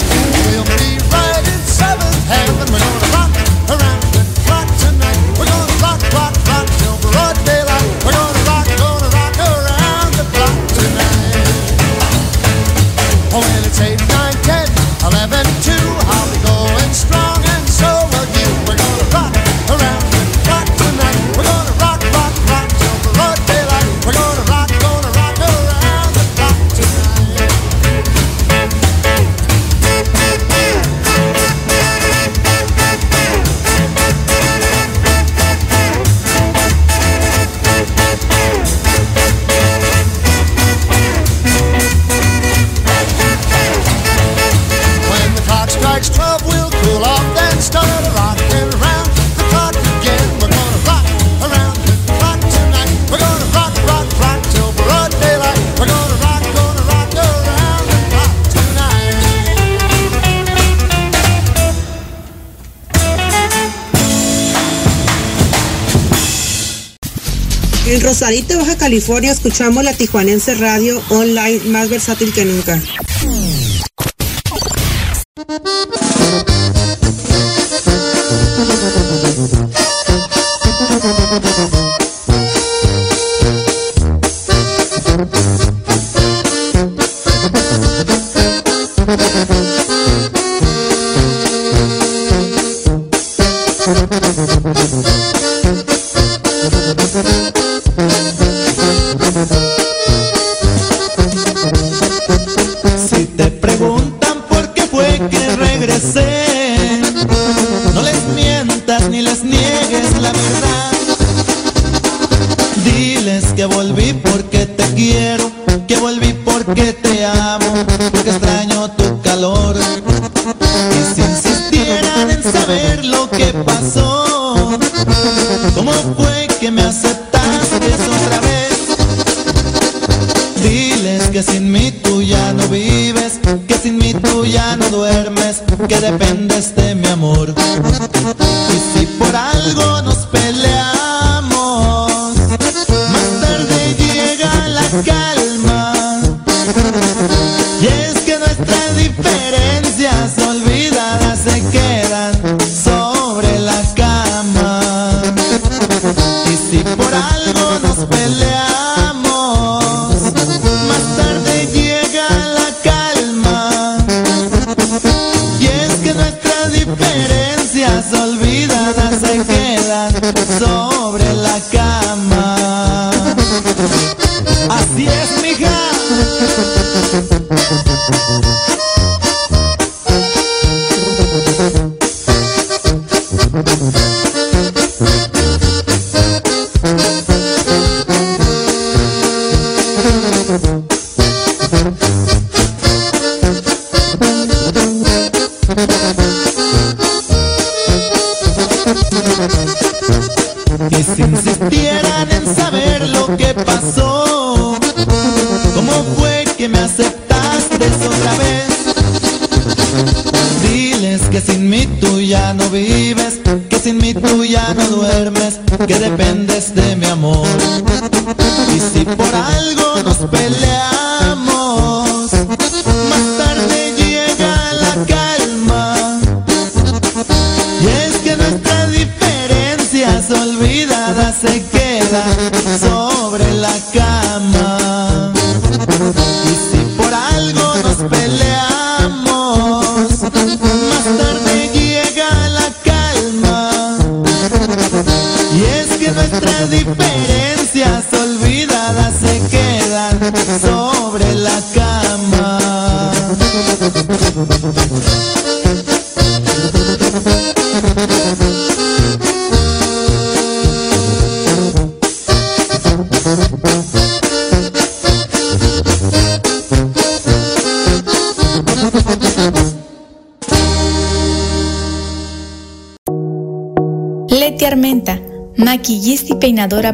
Rosarito, Baja California, escuchamos la Tijuanense Radio online más versátil que nunca.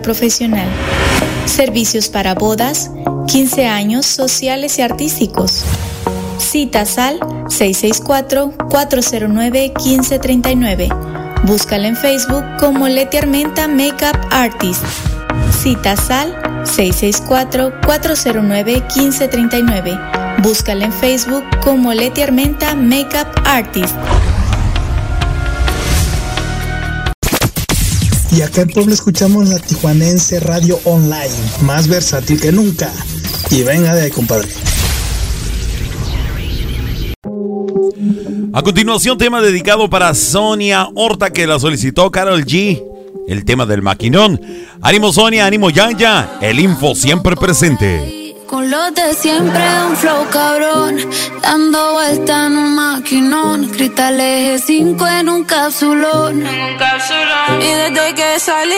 profesional. Servicios para bodas, 15 años sociales y artísticos. Citas al 664-409-1539. Búscala en Facebook como Leti Armenta Makeup Artist. Citas al 664-409-1539. Búscala en Facebook como Leti Armenta Makeup Artist. Y acá en Puebla escuchamos la Tijuanense Radio Online, más versátil que nunca. Y venga de ahí, compadre. A continuación, tema dedicado para Sonia Horta que la solicitó Carol G. El tema del maquinón. Ánimo Sonia, ánimo Yaya. El info siempre presente los de siempre, un flow cabrón. Dando vuelta en un maquinón. Cristal eje 5 en un capsulón. En un capsulón. Y. Desde que salí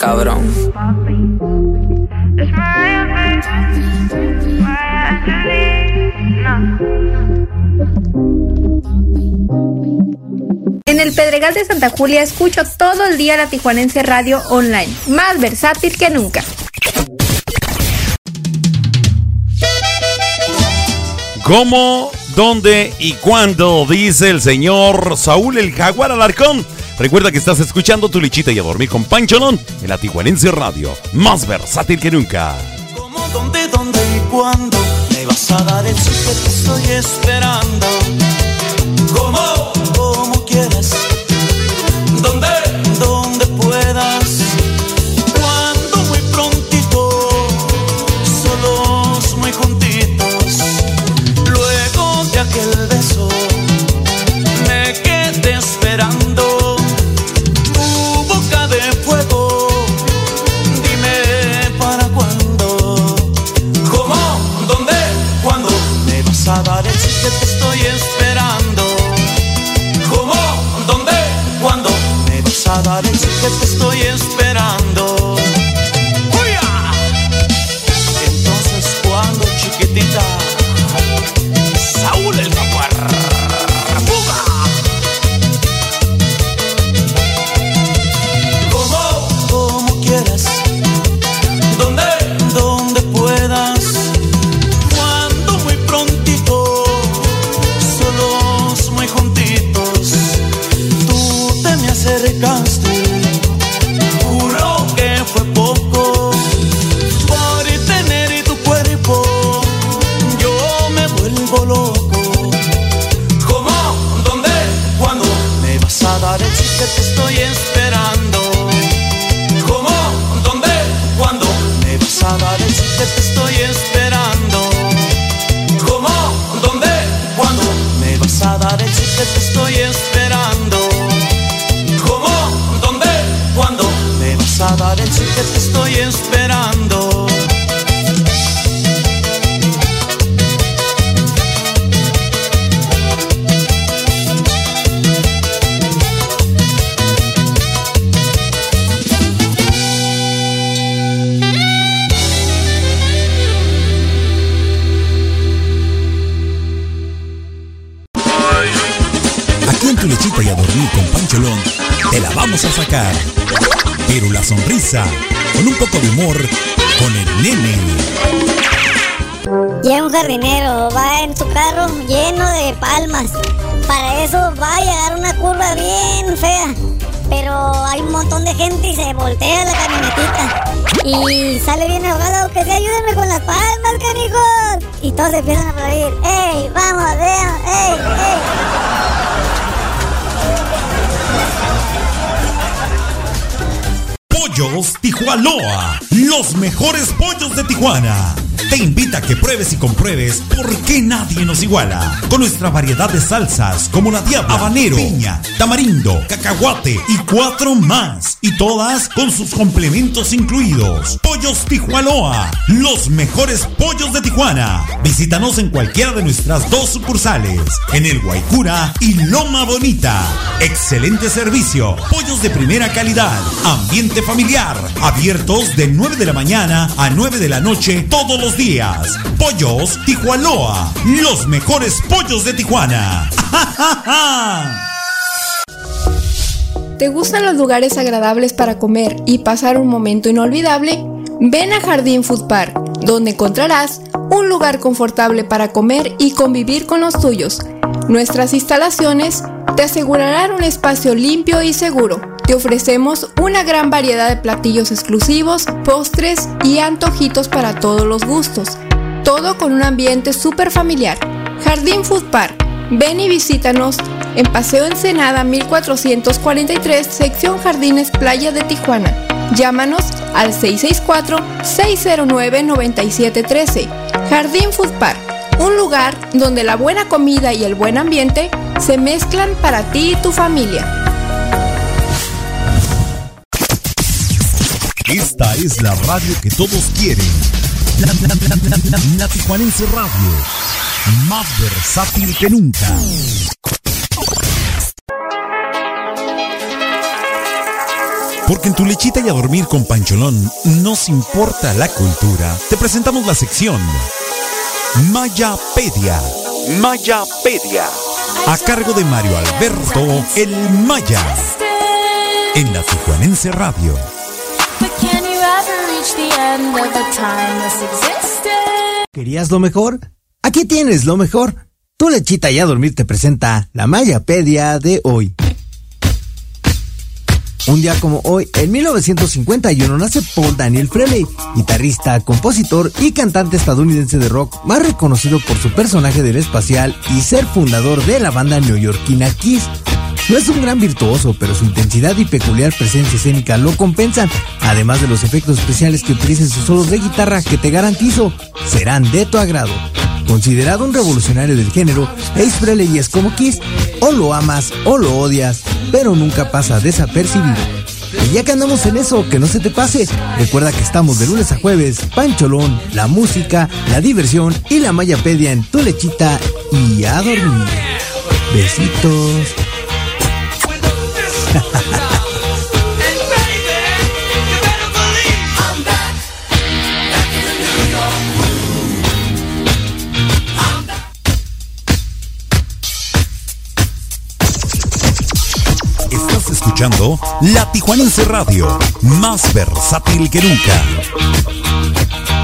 cabrón. En el Pedregal de Santa Julia escucho todo el día la Tijuanense Radio Online, más versátil que nunca. ¿Cómo, dónde y cuándo? Dice el señor Saúl el Jaguar Alarcón. Recuerda que estás escuchando tu lichita y a dormir con Pancholón en la Tijuanense Radio, más versátil que nunca. ¿Cómo, dónde, dónde y cuándo me vas a dar el que estoy esperando? Voltea la camionetita. Y sale bien ahogado, que se ayúdenme con las palmas, canijos. Y todos empiezan a aplaudir. ¡Ey, vamos, vean! ¡Ey, ey! Pollos Tijuanoa, los mejores pollos de Tijuana. Te invita a que pruebes y compruebes por qué nadie nos iguala. Con nuestra variedad de salsas como la diabla, habanero, piña, tamarindo, cacahuate y cuatro más. Y todas con sus complementos incluidos. Pollos Tijuanoa, los mejores pollos de Tijuana. Visítanos en cualquiera de nuestras dos sucursales, en el Guaycura y Loma Bonita. Excelente servicio, pollos de primera calidad, ambiente familiar, abiertos de 9 de la mañana a 9 de la noche todos los días. Pollos Tijuanoa, los mejores pollos de Tijuana. ¿Te gustan los lugares agradables para comer y pasar un momento inolvidable? Ven a Jardín Food Park, donde encontrarás un lugar confortable para comer y convivir con los tuyos. Nuestras instalaciones te asegurarán un espacio limpio y seguro. Te ofrecemos una gran variedad de platillos exclusivos, postres y antojitos para todos los gustos. Todo con un ambiente súper familiar. Jardín Food Park. Ven y visítanos en Paseo Ensenada 1443, sección Jardines Playa de Tijuana. Llámanos al 664-609-9713. Jardín Food Park, un lugar donde la buena comida y el buen ambiente se mezclan para ti y tu familia. Esta es la radio que todos quieren. La, Tijuanense Radio. Más versátil que nunca. Porque en tu lechita y a dormir con Pancholón nos importa la cultura. Te presentamos la sección Mayapedia. Mayapedia. A cargo de Mario Alberto El Maya. En la Tijuanense Radio. ¿Querías lo mejor? Aquí tienes lo mejor. Tu lechita y a dormir te presenta la Mayapedia de hoy. Un día como hoy, en 1951, nace Paul Daniel Frehley, guitarrista, compositor y cantante estadounidense de rock, más reconocido por su personaje del espacial y ser fundador de la banda neoyorquina Kiss. No es un gran virtuoso, pero su intensidad y peculiar presencia escénica lo compensan, además de los efectos especiales que utiliza en sus solos de guitarra que te garantizo serán de tu agrado. Considerado un revolucionario del género, Ace Frehley es como Kiss, o lo amas o lo odias, pero nunca pasa desapercibido. Y ya que andamos en eso, que no se te pase, recuerda que estamos de lunes a jueves, Pancholón, la música, la diversión y la mayapedia en tu lechita y a dormir. Besitos. *laughs* escuchando La Tijuanense Radio, más versátil que nunca.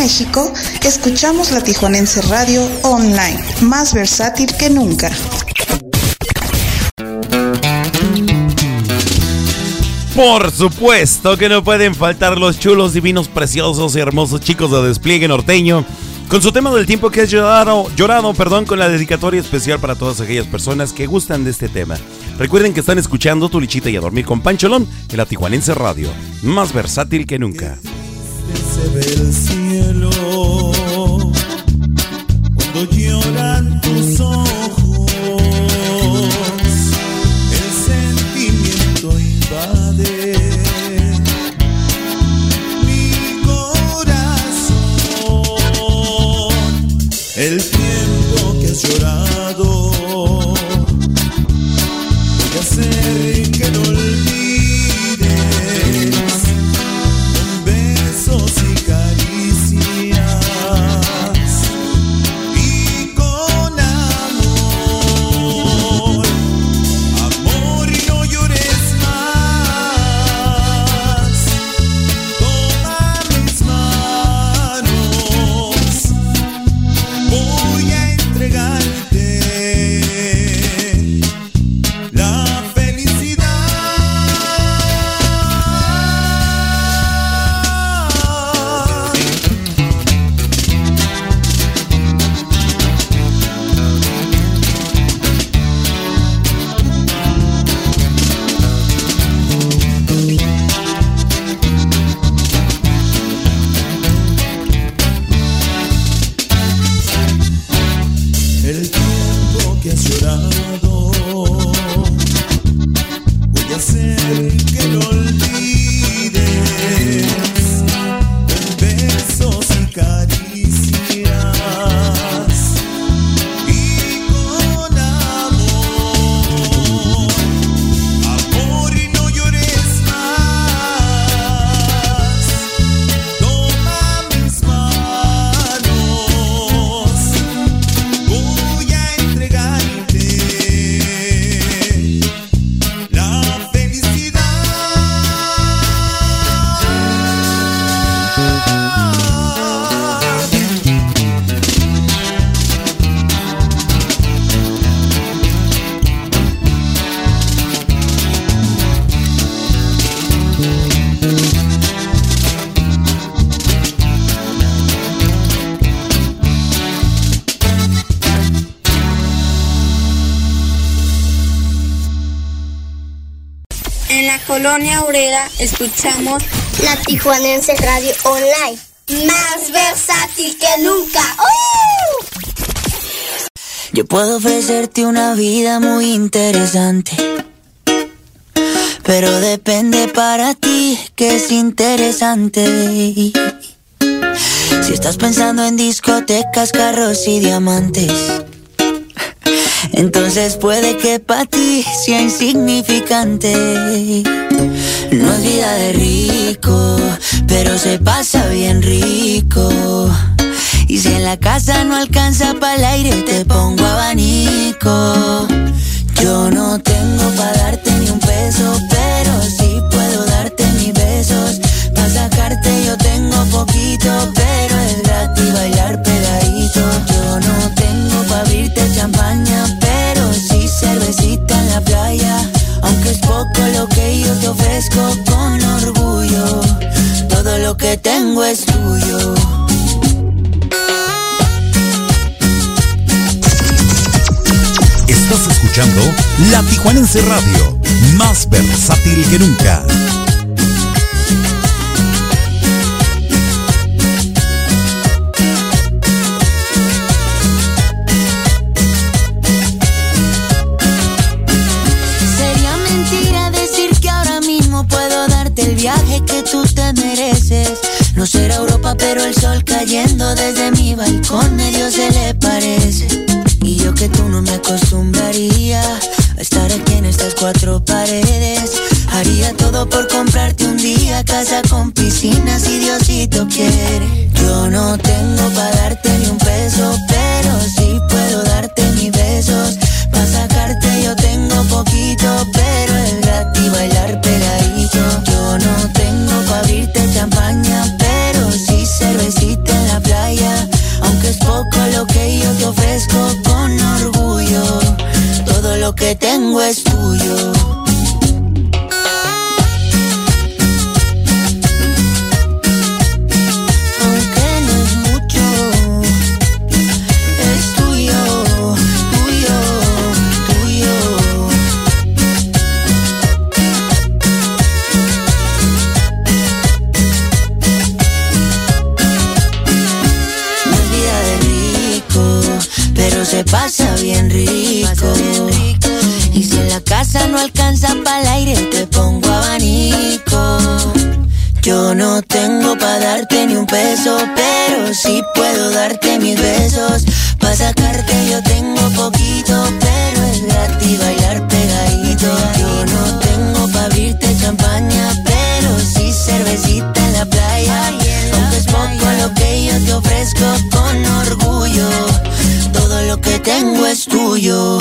México, escuchamos la Tijuanense Radio Online, más versátil que nunca. Por supuesto que no pueden faltar los chulos, divinos, preciosos y hermosos chicos de despliegue norteño. Con su tema del tiempo que has llorado, llorado, perdón, con la dedicatoria especial para todas aquellas personas que gustan de este tema. Recuerden que están escuchando Tu Lichita y a Dormir con Pancholón en la Tijuanense Radio, más versátil que nunca. Se ve el cielo colonia obrera escuchamos la Tijuanense Radio Online, más versátil que nunca. ¡Uh! Yo puedo ofrecerte una vida muy interesante. Pero depende para ti que es interesante. Si estás pensando en discotecas, carros y diamantes. Entonces puede que para ti sea insignificante. No es vida de rico, pero se pasa bien rico. Y si en la casa no alcanza para el aire, te pongo abanico. Yo no tengo para darte ni un peso, pero sí puedo darte mis besos. Para sacarte yo tengo poquito, pero es gratis bailar pegadito. Yo no poco lo que yo te ofrezco con orgullo, todo lo que tengo es tuyo. Estás escuchando La Tijuanense Radio, más versátil que nunca. No será Europa, pero el sol cayendo desde mi balcón medio se le parece. Y yo que tú no me acostumbraría a estar aquí en estas cuatro paredes. Haría todo por comprarte un día casa con piscina si Diosito quiere. Yo no tengo para darte ni un peso, pero sí puedo darte mis besos. Para sacarte yo tengo poquito, pero ofrezco con orgullo. Todo lo que tengo es tuyo. Casa no alcanza para el aire, te pongo abanico. Yo no tengo para darte ni un peso, pero sí puedo darte mis besos. Pa' sacarte yo tengo poquito, pero es gratis bailar pegadito. Yo no tengo pa' abrirte champaña, pero sí cervecita en la playa. Aunque es poco lo que yo te ofrezco con orgullo, todo lo que tengo es tuyo.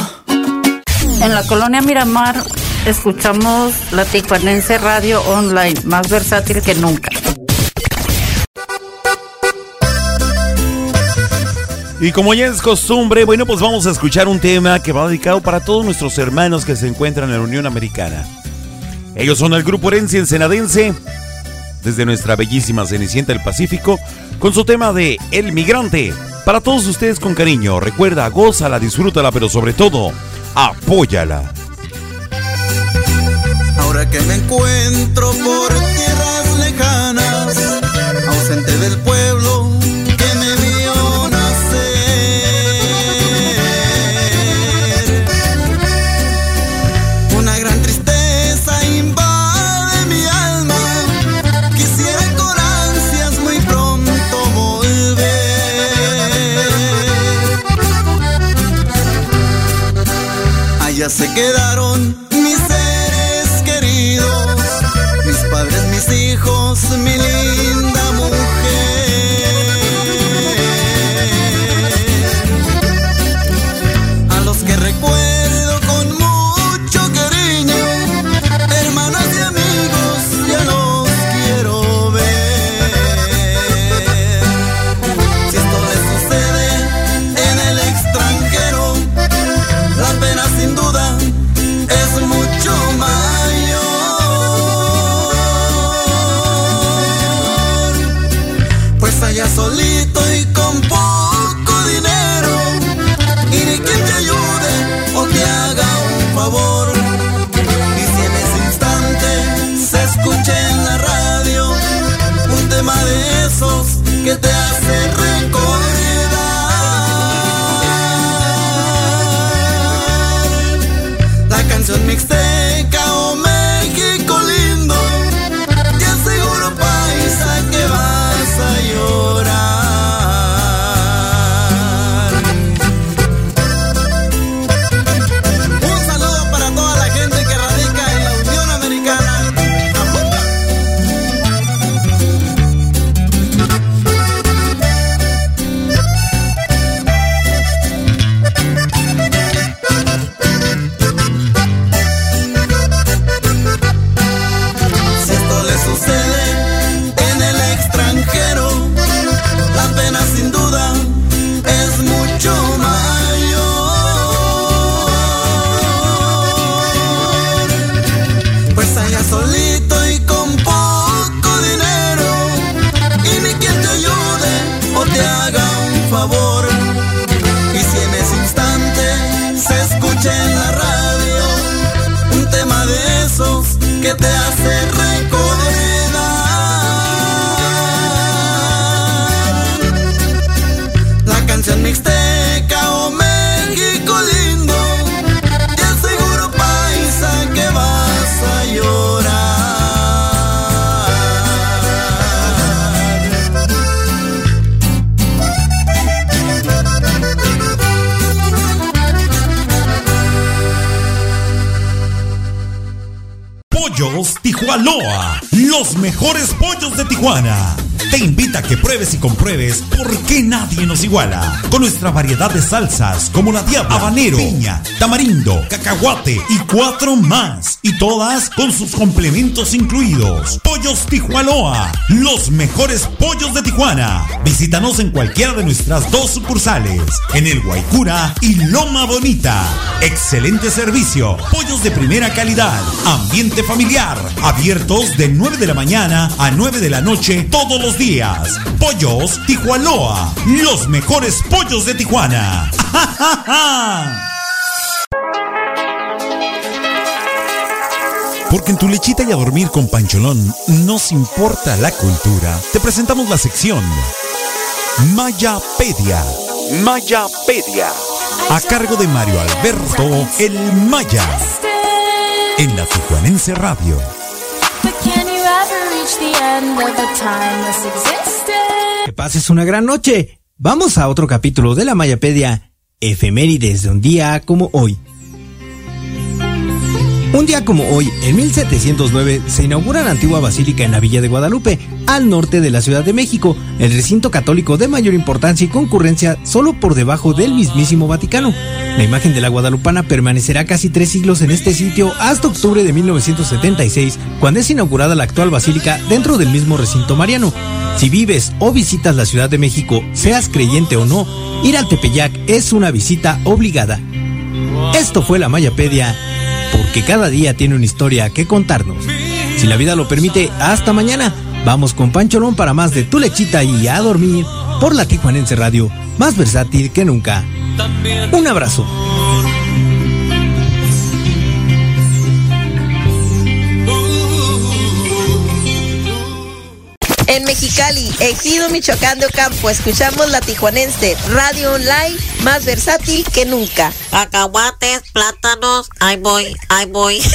En la colonia Miramar escuchamos la Tijuanense Radio Online, más versátil que nunca. Y como ya es costumbre, bueno, pues vamos a escuchar un tema que va dedicado para todos nuestros hermanos que se encuentran en la Unión Americana. Ellos son el grupo Herencia Ensenadense, desde nuestra bellísima Cenicienta del Pacífico, con su tema de El Migrante. Para todos ustedes con cariño, recuerda, gózala, disfrútala, pero sobre todo, apóyala. Ahora que me encuentro por tierras lejanas, ausente del pueblo pruebes y compruebes por qué nadie nos iguala. Con nuestra variedad de salsas como la diabla, habanero, piña, tamarindo, cacahuate y cuatro más. Y todas con sus complementos incluidos. Pollos Tijuanoa, los mejores pollos de Tijuana. Visítanos en cualquiera de nuestras dos sucursales, en el Guaycura y Loma Bonita. Excelente servicio, pollos de primera calidad, ambiente familiar, abiertos de 9 de la mañana a 9 de la noche todos los días. Pollos Tijuanoa, los mejores pollos de Tijuana. *laughs* Porque en tu lechita y a dormir con Pancholón nos importa la cultura. Te presentamos la sección Mayapedia. Mayapedia. A cargo de Mario Alberto El Maya. En la Tijuanense Radio. Que pases una gran noche. Vamos a otro capítulo de la Mayapedia, efemérides de un día como hoy. Un día como hoy, en 1709, se inaugura la antigua basílica en la Villa de Guadalupe, al norte de la Ciudad de México, el recinto católico de mayor importancia y concurrencia solo por debajo del mismísimo Vaticano. La imagen de la guadalupana permanecerá casi tres siglos en este sitio hasta octubre de 1976, cuando es inaugurada la actual basílica dentro del mismo recinto mariano. Si vives o visitas la Ciudad de México, seas creyente o no, ir al Tepeyac es una visita obligada. Esto fue la Mayapedia, porque cada día tiene una historia que contarnos. Si la vida lo permite, hasta mañana. Vamos con Pancholón para más de tu lechita y a dormir por la Tijuanense Radio, más versátil que nunca. Un abrazo. Mexicali, Ejido Michoacán de Ocampo, escuchamos la tijuanense, radio online más versátil que nunca. Cacahuates, plátanos, ahí voy, ahí voy. *laughs*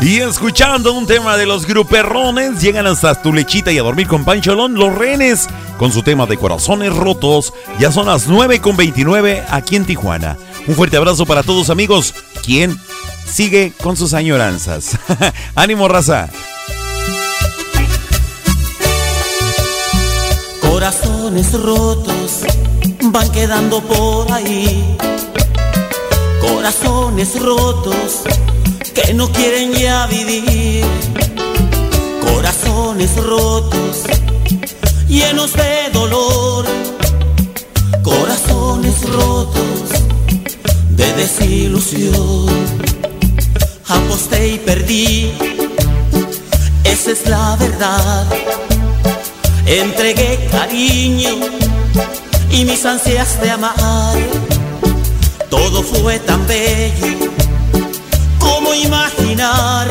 Y escuchando un tema de los gruperrones, llegan hasta tu lechita y a dormir con Pancholón, los renes, con su tema de corazones rotos. Ya son las 9 con 29 aquí en Tijuana. Un fuerte abrazo para todos amigos. ¿Quién sigue con sus añoranzas? *laughs* Ánimo, raza. Corazones rotos van quedando por ahí. Corazones rotos que no quieren ya vivir. Corazones rotos llenos de dolor. Corazones rotos de desilusión. Aposté y perdí. Esa es la verdad. Entregué cariño y mis ansias de amar. Todo fue tan bello como imaginar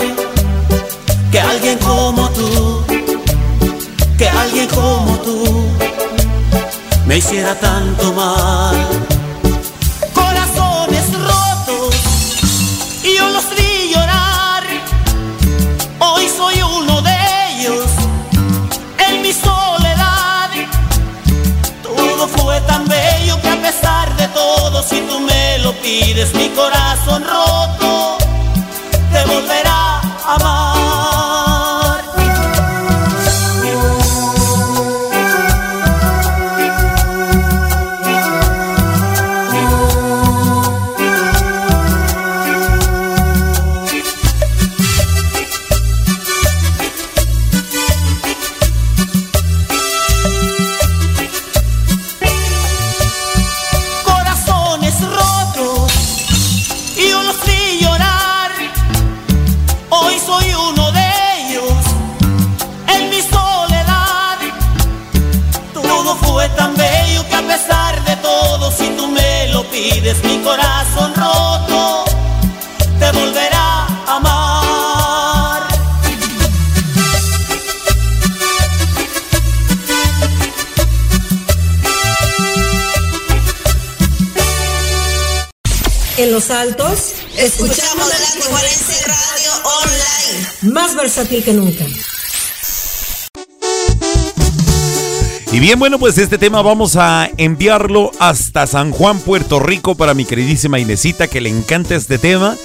que alguien como tú, que alguien como tú me hiciera tanto mal. Pides, mi corazón roto. Te volverá en Los Altos. Escuchamos la Tijuanense Radio Online. Más versátil que nunca. Y bien, bueno, pues este tema vamos a enviarlo hasta San Juan, Puerto Rico, para mi queridísima Inesita, que le encanta este tema.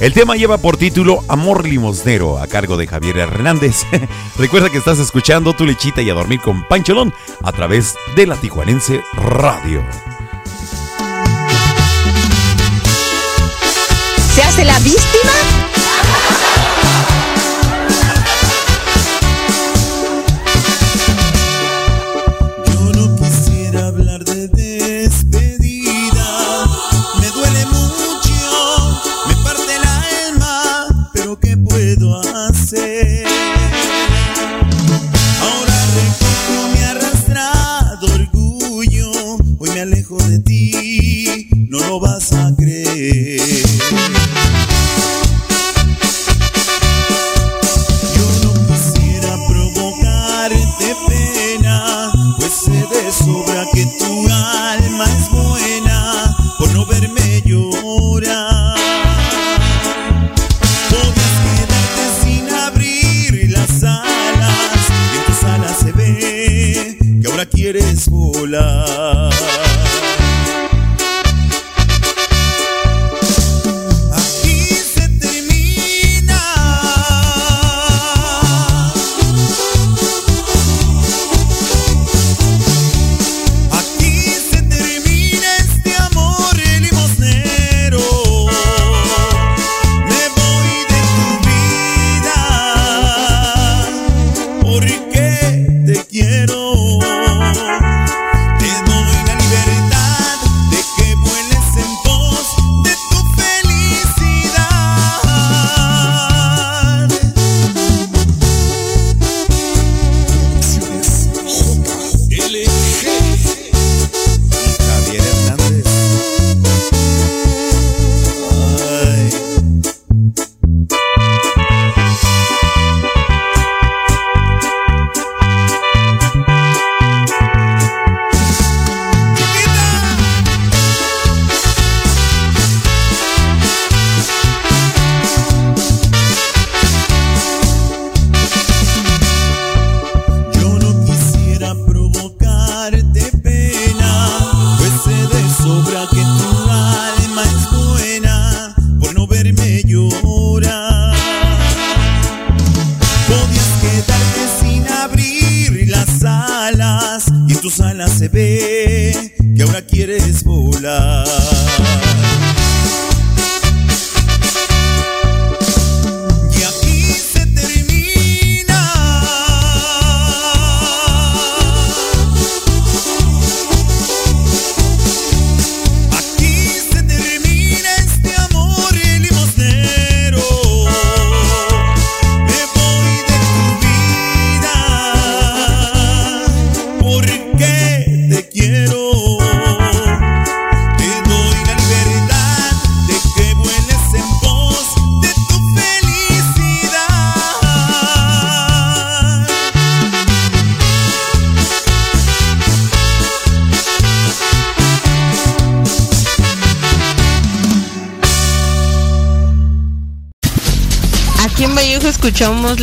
El tema lleva por título Amor Limosnero, a cargo de Javier Hernández. *laughs* Recuerda que estás escuchando Tu Lechita y a Dormir con Pancholón a través de la Tijuanense Radio. ¿Se hace la víctima?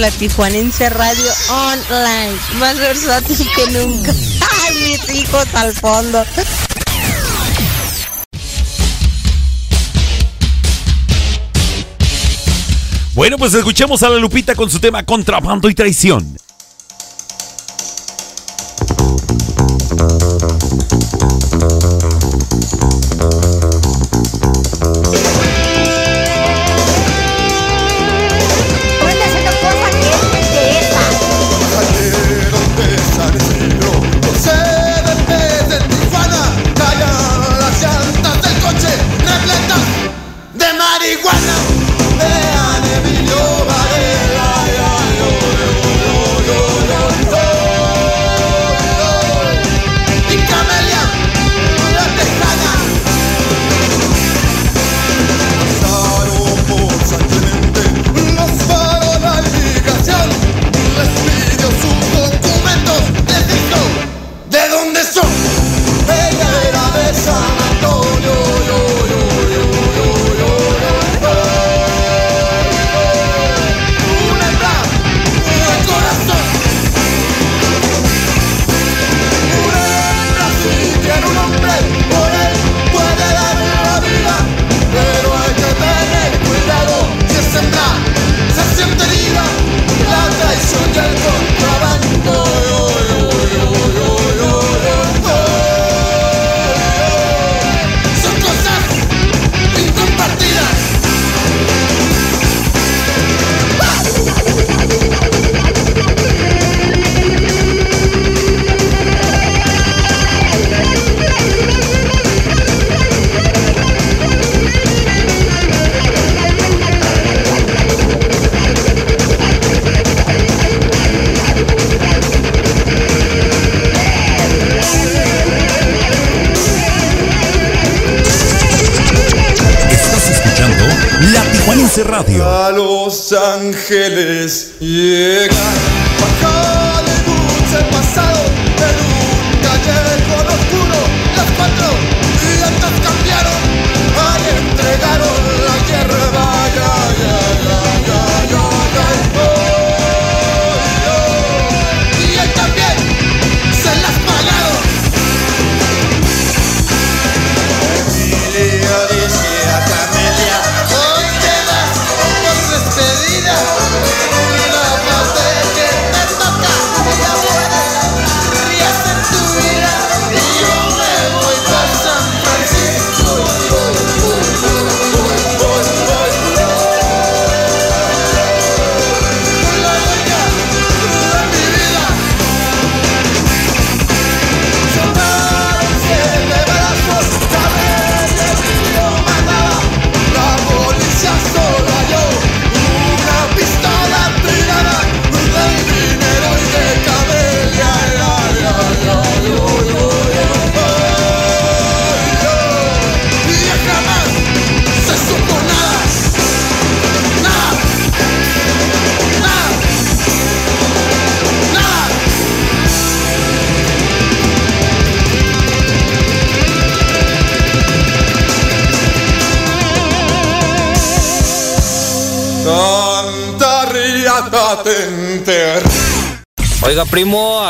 la Tijuanense Radio Online, más versátil que nunca. *laughs* ¡Ay, mis hijos al fondo! Bueno, pues escuchemos a la Lupita con su tema Contrabando y Traición.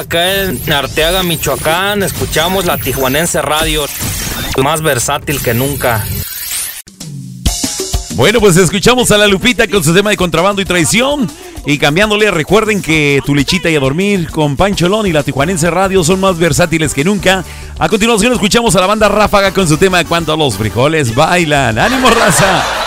Acá en Arteaga, Michoacán, escuchamos la Tijuanense Radio, más versátil que nunca. Bueno, pues escuchamos a la Lupita con su tema de contrabando y traición. Y cambiándole, recuerden que Tu Lechita y a Dormir con Pancholón y la Tijuanense Radio son más versátiles que nunca. A continuación escuchamos a la banda Ráfaga con su tema Cuando los frijoles bailan. ¡Ánimo, raza!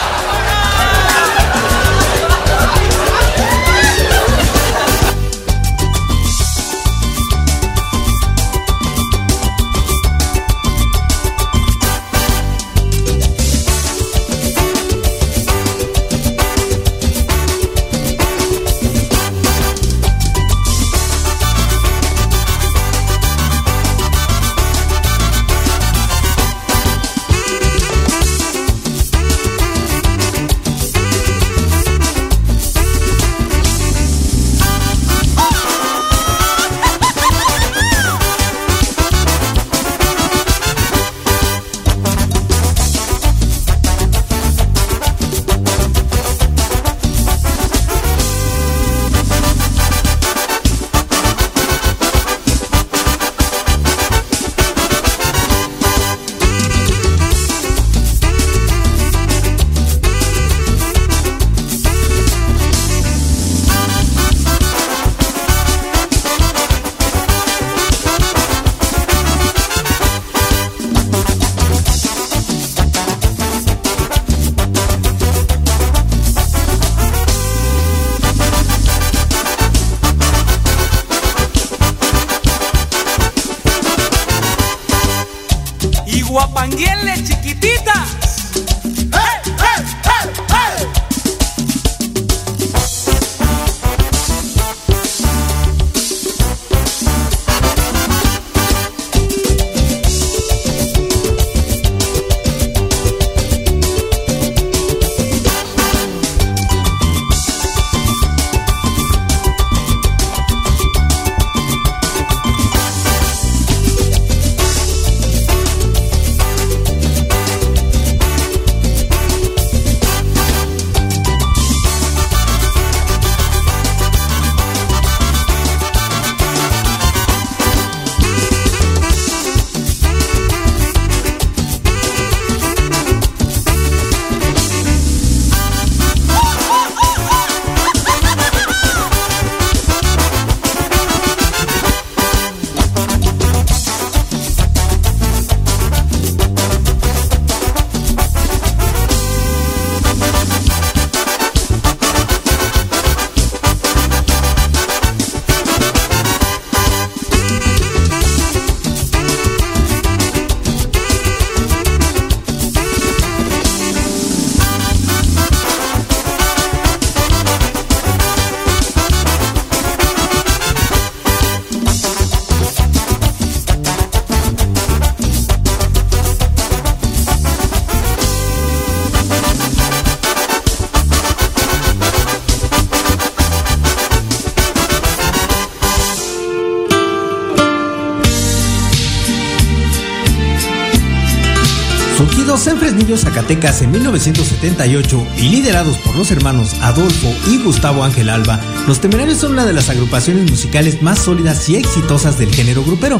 En 1978 y liderados por los hermanos Adolfo y Gustavo Ángel Alba, los Temerarios son una de las agrupaciones musicales más sólidas y exitosas del género grupero.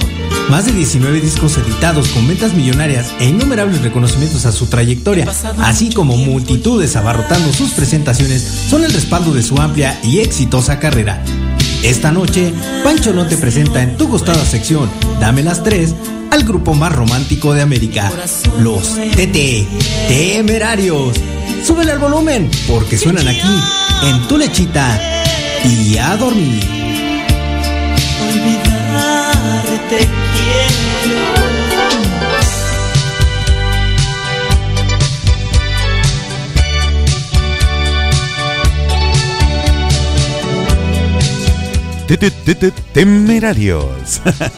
Más de 19 discos editados con ventas millonarias e innumerables reconocimientos a su trayectoria, así como multitudes abarrotando sus presentaciones, son el respaldo de su amplia y exitosa carrera. Esta noche, Pancho no te presenta en tu gustada sección, Dame las 3, al grupo más romántico de América, los TT Temerarios. Súbele al volumen porque suenan aquí en tu lechita y a dormir. Olvidarte quiero. Temerarios. *laughs*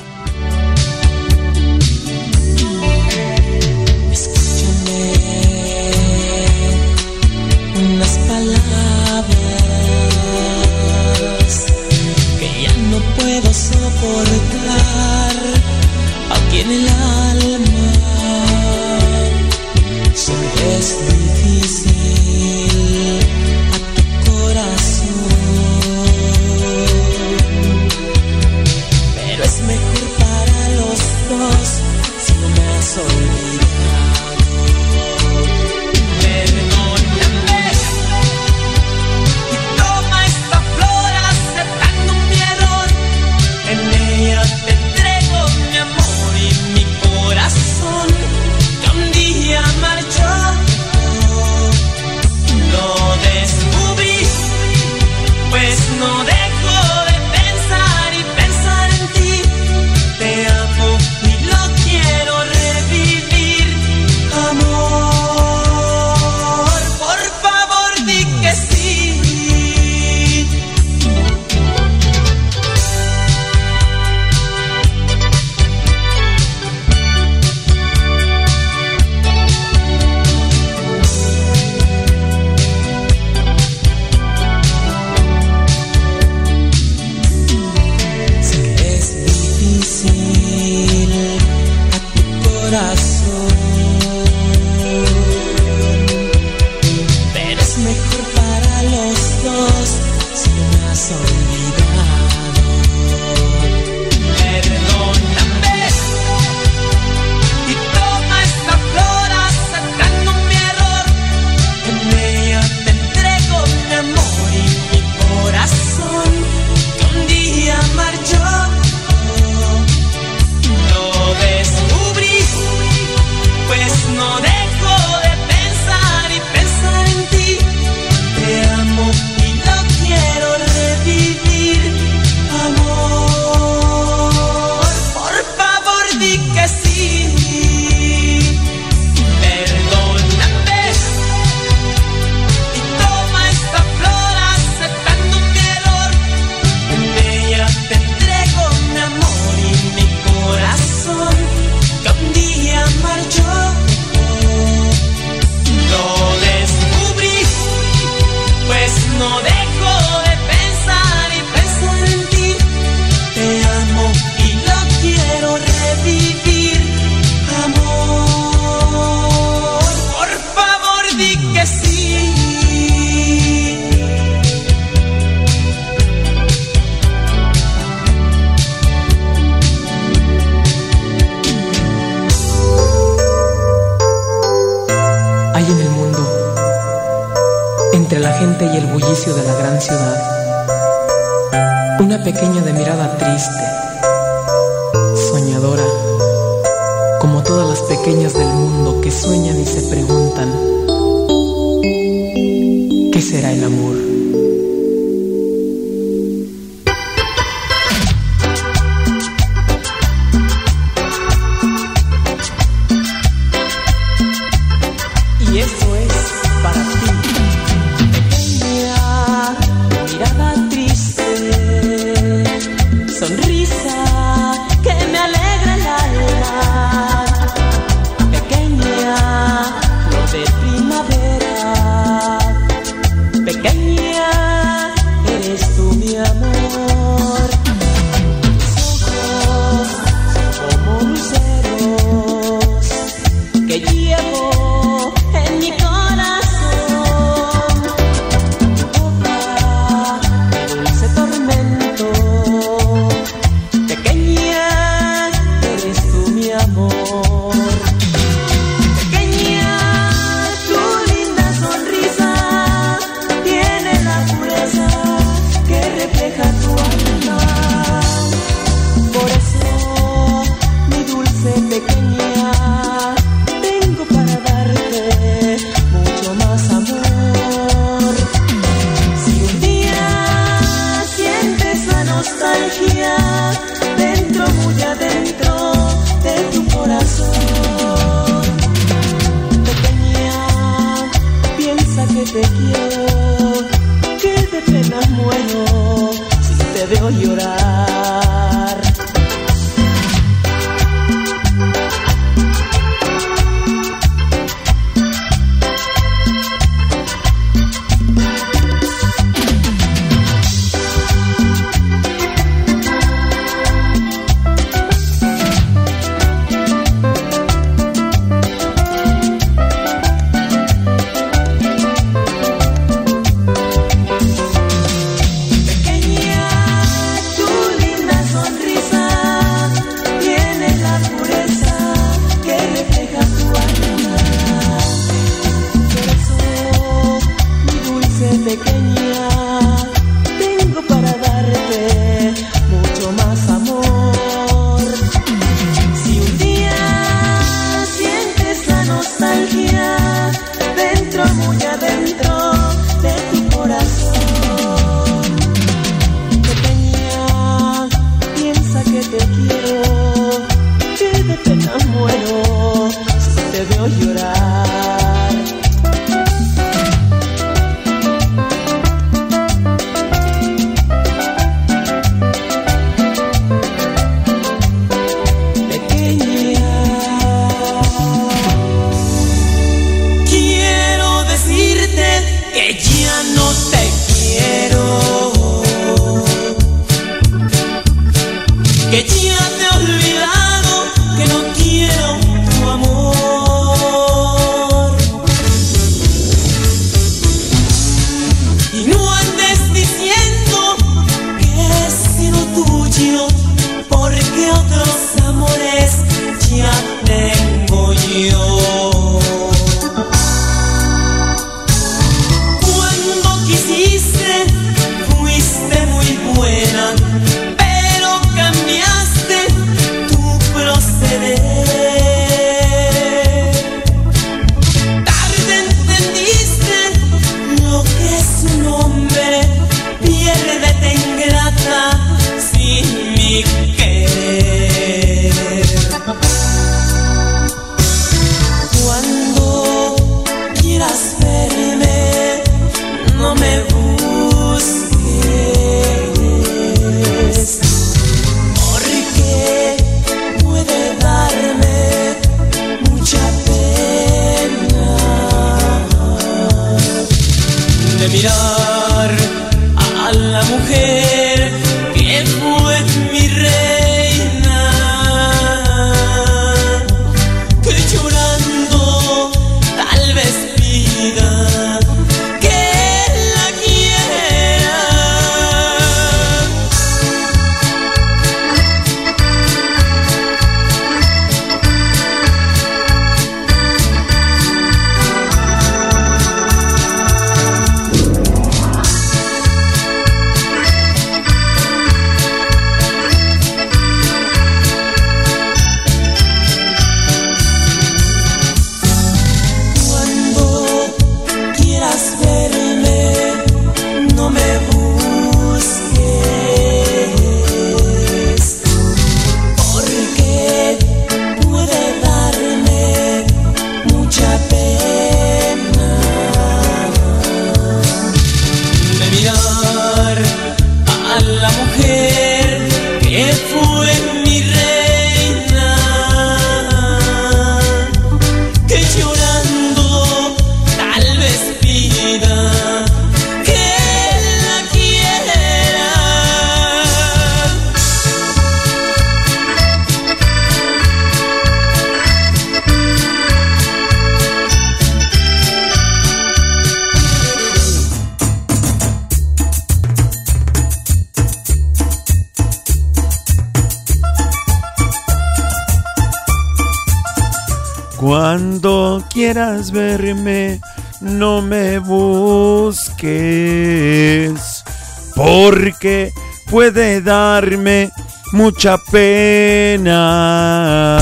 mucha pena.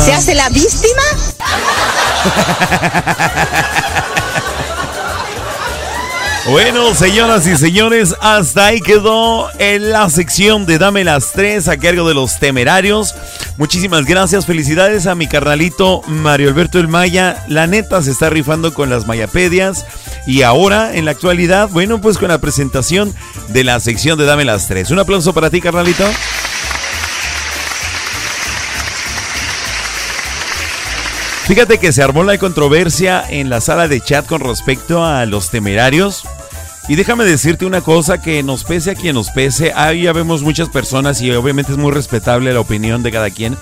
¿Se hace la víctima? Bueno, señoras y señores, hasta ahí quedó en la sección de Dame las tres a cargo de los temerarios. Muchísimas gracias, felicidades a mi carnalito Mario Alberto El Maya. La neta se está rifando con las mayapedias. Y ahora, en la actualidad, bueno, pues con la presentación de la sección de Dame las tres. Un aplauso para ti, carnalito. Fíjate que se armó la controversia en la sala de chat con respecto a los temerarios. Y déjame decirte una cosa que nos pese a quien nos pese, ahí ya vemos muchas personas y obviamente es muy respetable la opinión de cada quien.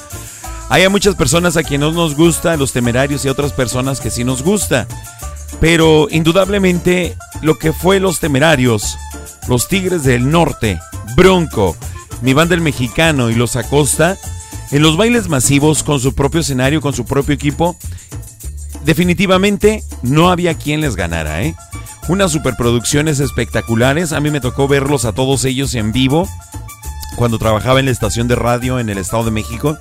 Hay muchas personas a quien no nos gusta los temerarios y otras personas que sí nos gusta. Pero indudablemente lo que fue los temerarios, los Tigres del Norte, Bronco, mi banda el mexicano y los Acosta, en los bailes masivos con su propio escenario, con su propio equipo, definitivamente no había quien les ganara, ¿eh? Unas superproducciones espectaculares, a mí me tocó verlos a todos ellos en vivo cuando trabajaba en la estación de radio en el Estado de México.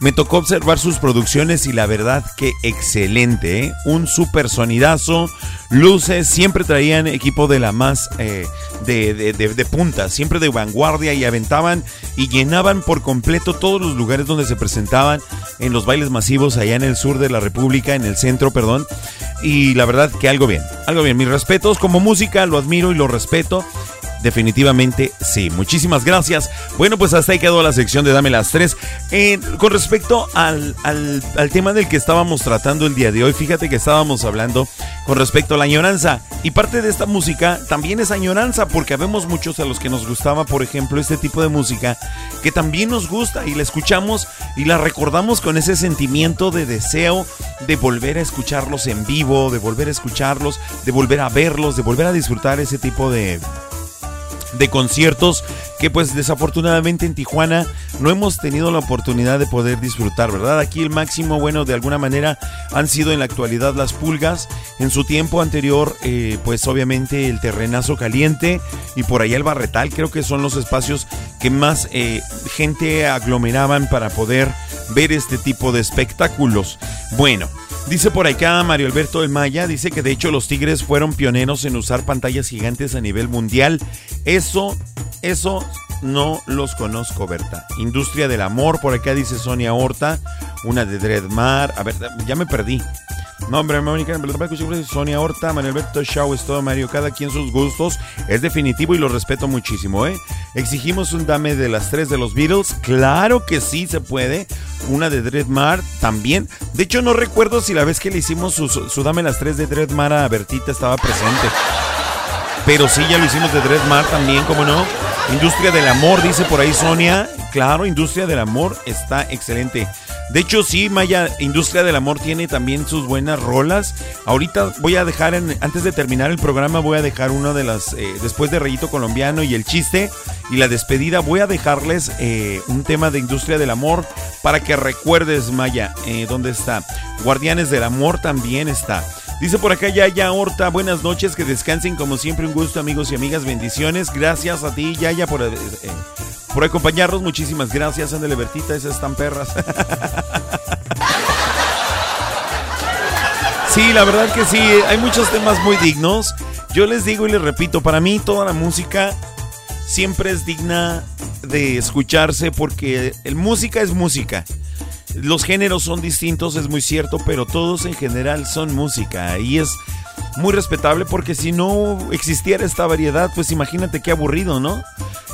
Me tocó observar sus producciones y la verdad que excelente, ¿eh? un super sonidazo, luces, siempre traían equipo de la más eh, de, de, de, de punta, siempre de vanguardia y aventaban y llenaban por completo todos los lugares donde se presentaban en los bailes masivos allá en el sur de la República, en el centro, perdón. Y la verdad que algo bien, algo bien. Mis respetos como música, lo admiro y lo respeto. Definitivamente sí. Muchísimas gracias. Bueno, pues hasta ahí quedó la sección de Dame las tres. Eh, con respecto al, al, al, tema del que estábamos tratando el día de hoy, fíjate que estábamos hablando con respecto a la añoranza. Y parte de esta música también es añoranza, porque habemos muchos a los que nos gustaba, por ejemplo, este tipo de música, que también nos gusta y la escuchamos y la recordamos con ese sentimiento de deseo de volver a escucharlos en vivo, de volver a escucharlos, de volver a verlos, de volver a disfrutar ese tipo de de conciertos que pues desafortunadamente en Tijuana no hemos tenido la oportunidad de poder disfrutar, ¿verdad? Aquí el máximo, bueno, de alguna manera han sido en la actualidad las pulgas, en su tiempo anterior eh, pues obviamente el terrenazo caliente y por allá el barretal, creo que son los espacios que más eh, gente aglomeraban para poder ver este tipo de espectáculos. Bueno, Dice por acá Mario Alberto del Maya, dice que de hecho los Tigres fueron pioneros en usar pantallas gigantes a nivel mundial. Eso, eso no los conozco, Berta. Industria del amor, por acá dice Sonia Horta, una de Dreadmar. A ver, ya me perdí. Nombre, Mónica, Sonia Horta, Manuel Alberto Shaw, es todo Mario, cada quien sus gustos. Es definitivo y lo respeto muchísimo, ¿eh? Exigimos un dame de las tres de los Beatles. Claro que sí se puede. Una de Dreadmar también. De hecho, no recuerdo si la vez que le hicimos su, su dame las tres de Dreadmar a Bertita estaba presente. Pero sí, ya lo hicimos de Dreadmar también, como no. Industria del amor, dice por ahí Sonia. Claro, Industria del amor está excelente. De hecho, sí, Maya, Industria del Amor tiene también sus buenas rolas. Ahorita voy a dejar, en, antes de terminar el programa, voy a dejar una de las, eh, después de Reyito Colombiano y el chiste y la despedida, voy a dejarles eh, un tema de Industria del Amor para que recuerdes, Maya, eh, dónde está. Guardianes del Amor también está. Dice por acá Yaya Horta, buenas noches, que descansen como siempre, un gusto amigos y amigas, bendiciones. Gracias a ti, Yaya, por... Eh, por acompañarnos. Muchísimas gracias, Ándale Bertita, esas están perras. *laughs* sí, la verdad que sí, hay muchos temas muy dignos. Yo les digo y les repito, para mí toda la música siempre es digna de escucharse porque el música es música. Los géneros son distintos, es muy cierto, pero todos en general son música y es muy respetable porque si no existiera esta variedad, pues imagínate qué aburrido, ¿no?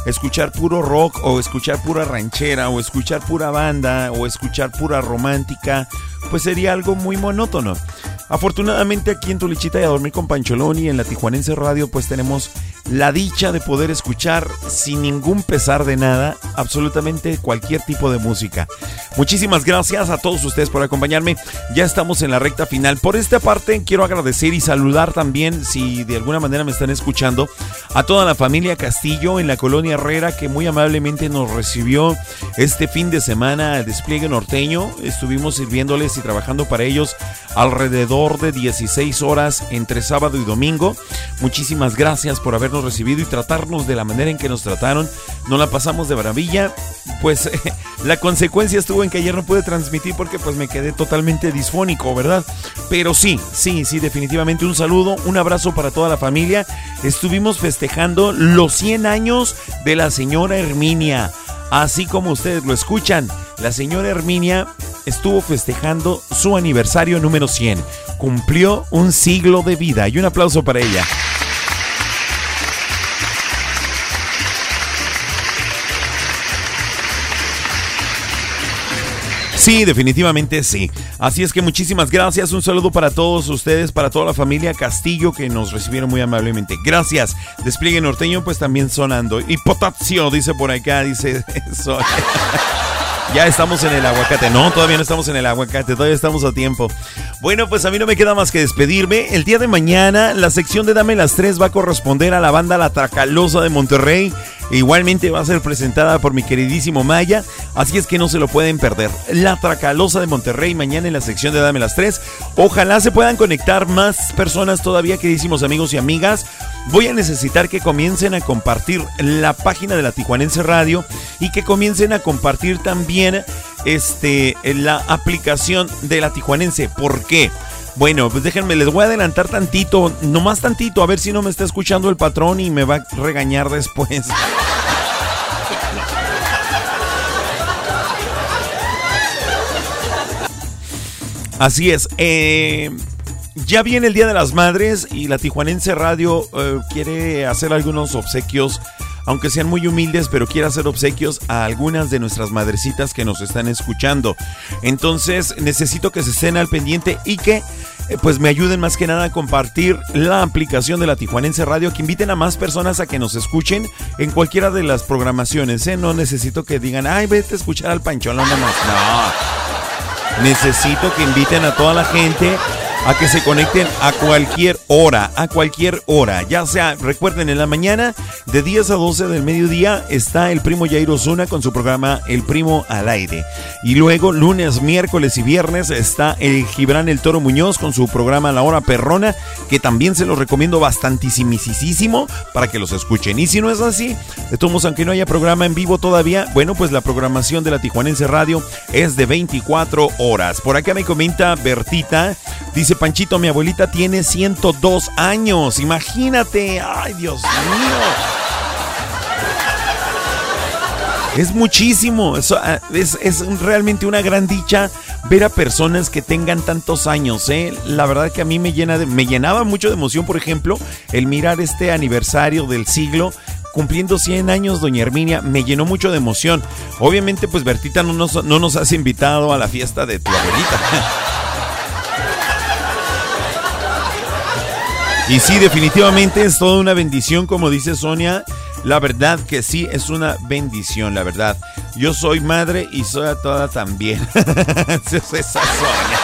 Escuchar puro rock o escuchar pura ranchera o escuchar pura banda o escuchar pura romántica, pues sería algo muy monótono. Afortunadamente aquí en Tulichita y a dormir con Pancholón y en la Tijuanense Radio pues tenemos la dicha de poder escuchar sin ningún pesar de nada absolutamente cualquier tipo de música. Muchísimas gracias a todos ustedes por acompañarme. Ya estamos en la recta final. Por esta parte quiero agradecer y saludar también, si de alguna manera me están escuchando, a toda la familia Castillo en la colonia Herrera que muy amablemente nos recibió este fin de semana al despliegue norteño. Estuvimos sirviéndoles y trabajando para ellos alrededor de 16 horas entre sábado y domingo. Muchísimas gracias por habernos recibido y tratarnos de la manera en que nos trataron. Nos la pasamos de maravilla. Pues *laughs* la consecuencia estuvo en que ayer no pude transmitir porque pues me quedé totalmente disfónico, ¿verdad? Pero sí, sí, sí, definitivamente un saludo, un abrazo para toda la familia. Estuvimos festejando los 100 años de la señora Herminia. Así como ustedes lo escuchan, la señora Herminia estuvo festejando su aniversario número 100. Cumplió un siglo de vida y un aplauso para ella. Sí, definitivamente sí. Así es que muchísimas gracias. Un saludo para todos ustedes, para toda la familia Castillo que nos recibieron muy amablemente. Gracias. Despliegue norteño, pues también sonando. Y potasio, dice por acá, dice *laughs* eso. Ya estamos en el aguacate. No, todavía no estamos en el aguacate, todavía estamos a tiempo. Bueno, pues a mí no me queda más que despedirme. El día de mañana, la sección de Dame las Tres va a corresponder a la banda La Tracalosa de Monterrey. Igualmente va a ser presentada por mi queridísimo Maya, así es que no se lo pueden perder. La Tracalosa de Monterrey mañana en la sección de Dame las Tres. Ojalá se puedan conectar más personas todavía, queridísimos amigos y amigas. Voy a necesitar que comiencen a compartir la página de la Tijuanense Radio y que comiencen a compartir también este, la aplicación de la Tijuanense. ¿Por qué? Bueno, pues déjenme, les voy a adelantar tantito, nomás tantito, a ver si no me está escuchando el patrón y me va a regañar después. Así es. Eh, ya viene el Día de las Madres y la Tijuanense Radio eh, quiere hacer algunos obsequios, aunque sean muy humildes, pero quiere hacer obsequios a algunas de nuestras madrecitas que nos están escuchando. Entonces necesito que se estén al pendiente y que eh, pues me ayuden más que nada a compartir la aplicación de la Tijuanense Radio, que inviten a más personas a que nos escuchen en cualquiera de las programaciones. ¿eh? No necesito que digan, ay, vete a escuchar al Pancholón nomás. No. Necesito que inviten a toda la gente a que se conecten a cualquier hora, a cualquier hora. Ya sea, recuerden, en la mañana de 10 a 12 del mediodía está el primo Jairo Zuna con su programa El Primo al Aire. Y luego, lunes, miércoles y viernes está el Gibran El Toro Muñoz con su programa La Hora Perrona, que también se los recomiendo bastantísimo para que los escuchen. Y si no es así, de todos modos, aunque no haya programa en vivo todavía, bueno, pues la programación de la Tijuanense Radio es de 24 horas. Por acá me comenta Bertita, dice Panchito, mi abuelita tiene 102 años. Imagínate. Ay, Dios mío. Es muchísimo. Ah, es, es realmente una gran dicha ver a personas que tengan tantos años. ¿eh? La verdad que a mí me, llena me llenaba mucho de emoción, por ejemplo, el mirar este aniversario del siglo cumpliendo 100 años, doña Herminia, me llenó mucho de emoción. Obviamente, pues Bertita no nos, no nos has invitado a la fiesta de tu abuelita. *laughs* Y sí, definitivamente es toda una bendición, como dice Sonia. La verdad que sí, es una bendición, la verdad. Yo soy madre y soy a toda también. *laughs* Esa Sonia.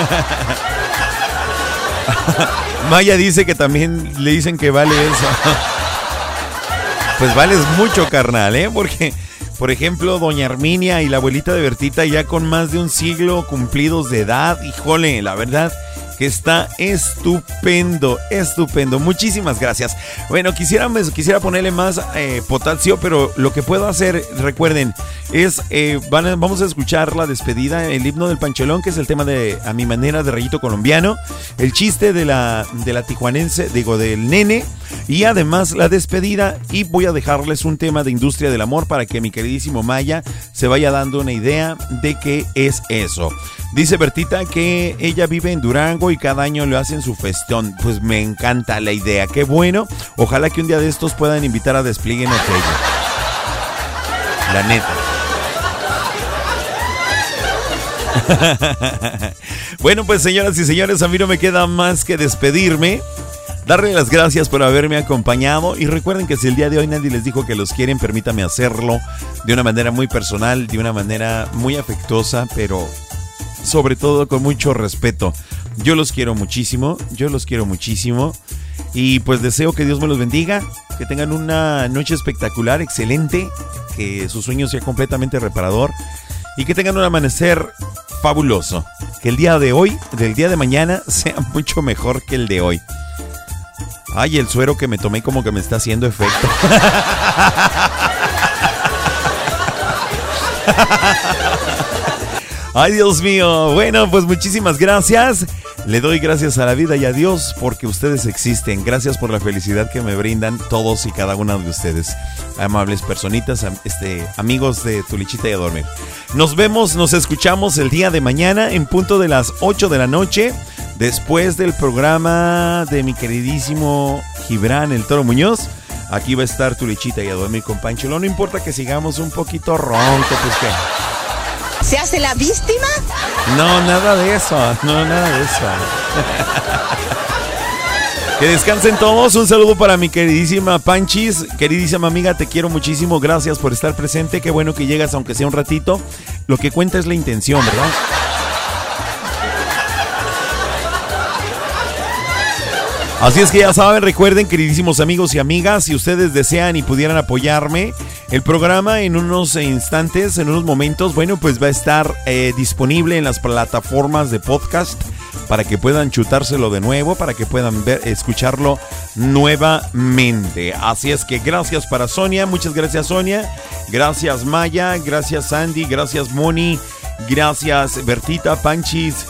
*laughs* Maya dice que también le dicen que vale eso. *laughs* Pues vales mucho, carnal, ¿eh? Porque, por ejemplo, doña Arminia y la abuelita de Bertita ya con más de un siglo cumplidos de edad, híjole, la verdad que está estupendo, estupendo. Muchísimas gracias. Bueno, quisiera, quisiera ponerle más eh, potasio, pero lo que puedo hacer, recuerden, es, eh, van vamos a escuchar la despedida, el himno del Panchelón, que es el tema de A mi manera de rayito colombiano, el chiste de la, de la tijuanense, digo, del nene, y además la despedida, y voy a dejarles un tema de industria del amor para que mi queridísimo Maya se vaya dando una idea de qué es eso. Dice Bertita que ella vive en Durango y cada año le hacen su festón. Pues me encanta la idea, qué bueno. Ojalá que un día de estos puedan invitar a Despliegue Norteño. La neta. *laughs* bueno, pues señoras y señores, a mí no me queda más que despedirme. darle las gracias por haberme acompañado y recuerden que si el día de hoy nadie les dijo que los quieren, permítame hacerlo de una manera muy personal, de una manera muy afectuosa, pero sobre todo con mucho respeto. Yo los quiero muchísimo, yo los quiero muchísimo y pues deseo que Dios me los bendiga, que tengan una noche espectacular, excelente, que su sueño sea completamente reparador y que tengan un amanecer fabuloso. Que el día de hoy, del día de mañana, *laughs* sea mucho mejor que el de hoy. Ay, el suero que me tomé como que me está haciendo efecto. *laughs* Ay, Dios mío. Bueno, pues muchísimas gracias. Le doy gracias a la vida y a Dios porque ustedes existen. Gracias por la felicidad que me brindan todos y cada una de ustedes. Amables personitas, este, amigos de Tulichita y a dormir. Nos vemos, nos escuchamos el día de mañana en punto de las 8 de la noche. Después del programa de mi queridísimo Gibran, el Toro Muñoz. Aquí va a estar Tulichita y a dormir con Panchelo. No importa que sigamos un poquito ronco, pues que... ¿Se hace la víctima? No, nada de eso. No, nada de eso. *laughs* que descansen todos. Un saludo para mi queridísima Panchis. Queridísima amiga, te quiero muchísimo. Gracias por estar presente. Qué bueno que llegas, aunque sea un ratito. Lo que cuenta es la intención, ¿verdad? Así es que ya saben, recuerden, queridísimos amigos y amigas, si ustedes desean y pudieran apoyarme, el programa en unos instantes, en unos momentos, bueno, pues va a estar eh, disponible en las plataformas de podcast para que puedan chutárselo de nuevo, para que puedan ver, escucharlo nuevamente. Así es que gracias para Sonia, muchas gracias Sonia, gracias Maya, gracias Sandy, gracias Moni, gracias Bertita, Panchis.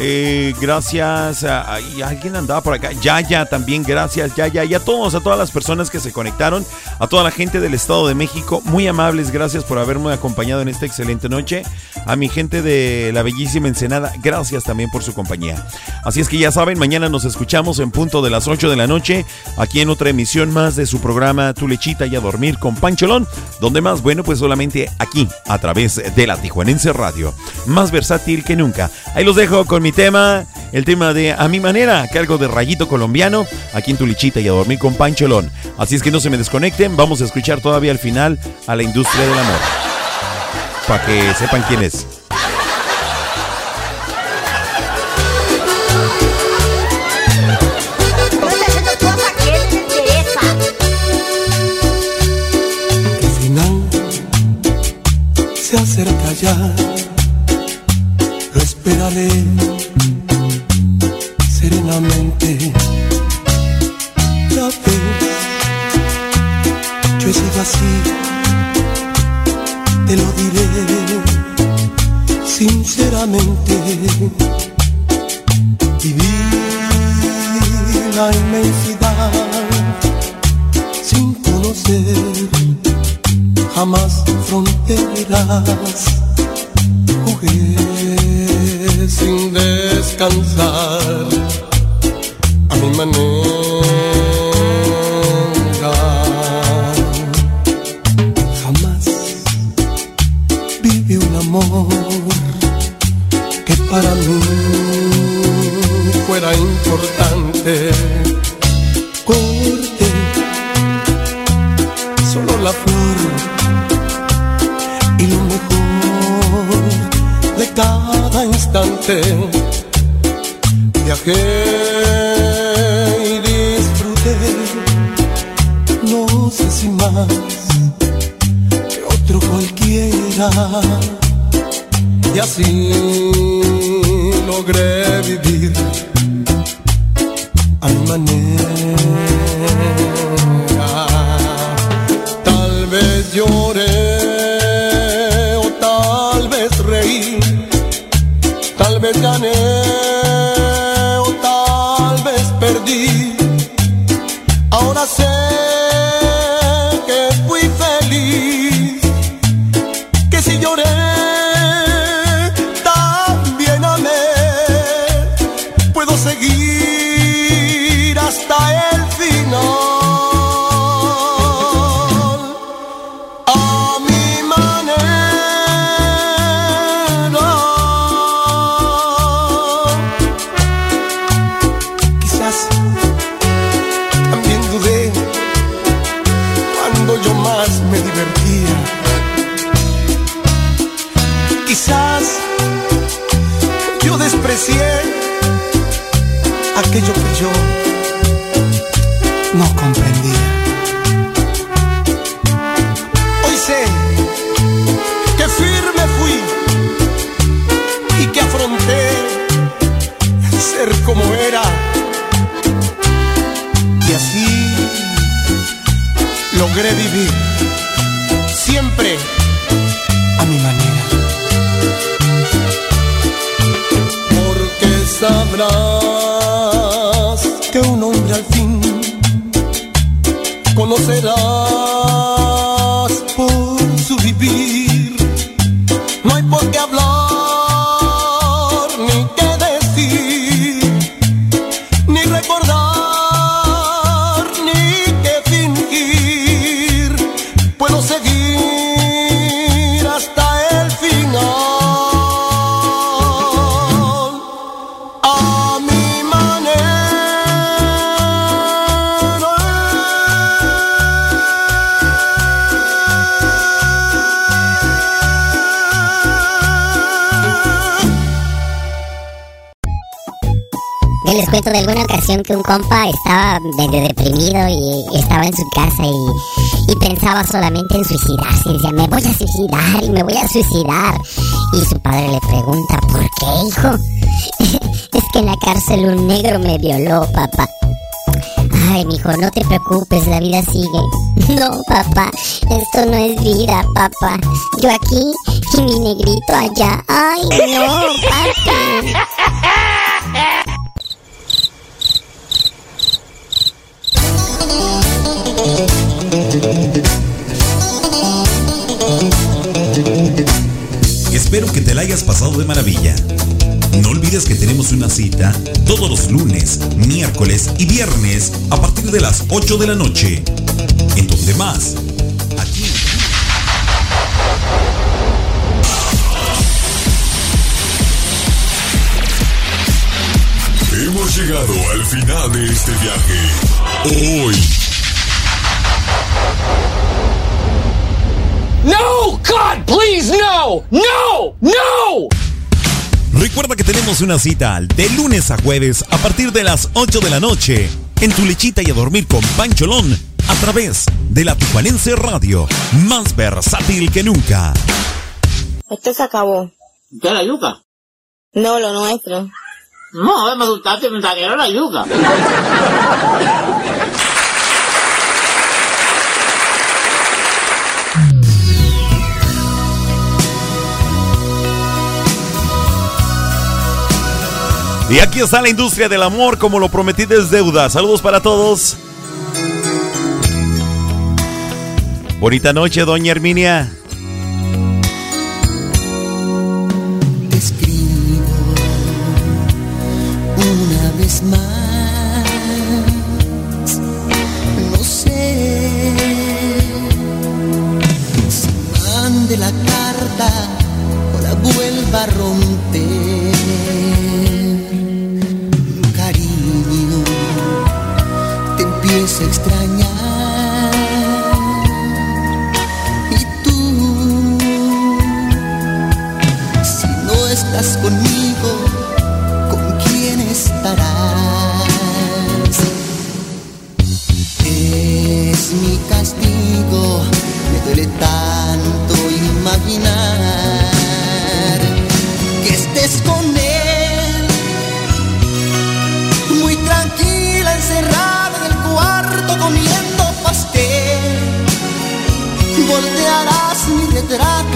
Eh, gracias a, y alguien andaba por acá. Yaya también, gracias Yaya. Y a todos, a todas las personas que se conectaron, a toda la gente del Estado de México, muy amables, gracias por haberme acompañado en esta excelente noche. A mi gente de la bellísima Ensenada, gracias también por su compañía. Así es que ya saben, mañana nos escuchamos en punto de las 8 de la noche, aquí en otra emisión más de su programa Tu Lechita y a Dormir con Pancholón, donde más, bueno, pues solamente aquí, a través de la Tijuanense Radio. Más versátil que nunca. Ahí los dejo con mi tema, el tema de A mi manera, cargo de Rayito Colombiano, aquí en Tulichita y a dormir con Pancholón. Así es que no se me desconecten, vamos a escuchar todavía al final a la industria del amor. Para que sepan quién es. Así, te lo diré sinceramente. Viví la inmensidad sin conocer jamás fronteras. Jugué sin descansar a mi manera. Amor que para mí fuera importante. Corté solo la flor y lo mejor de cada instante. Viajé y disfruté, no sé si más que otro cualquiera. Y así logré vivir a mi manera. Estaba medio deprimido y estaba en su casa y, y pensaba solamente en suicidarse. Y decía, me voy a suicidar y me voy a suicidar. Y su padre le pregunta, ¿por qué, hijo? *laughs* es que en la cárcel un negro me violó, papá. Ay, mijo, no te preocupes, la vida sigue. *laughs* No, papá, esto no es vida, papá. Yo aquí y mi negrito allá. Ay, no, *laughs* papi. Hayas pasado de maravilla. No olvides que tenemos una cita todos los lunes, miércoles y viernes a partir de las 8 de la noche. ¿En donde más? Aquí. Hemos llegado al final de este viaje. Hoy. No, God, please, no, no, no. Recuerda que tenemos una cita de lunes a jueves a partir de las 8 de la noche en tu lechita y a dormir con Pancholón a través de la Tijuanense Radio, más versátil que nunca. Esto se acabó. ¿Qué la yuca? No, lo nuestro. No, me asustaste, me saquearon la yuca. *laughs* Y aquí está la industria del amor, como lo prometí desde deuda. Saludos para todos. Bonita noche, doña Herminia. Voltearás mi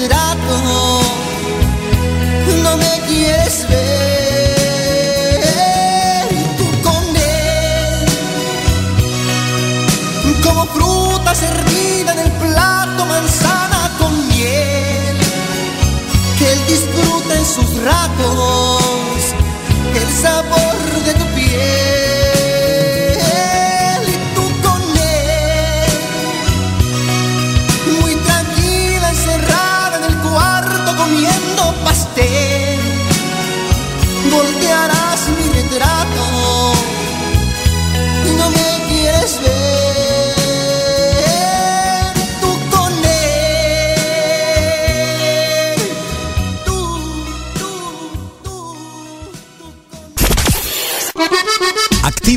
mi retrato, no me quieres ver. Y tú con él, como fruta servida en el plato, manzana con miel, que él disfruta en sus ratos el sabor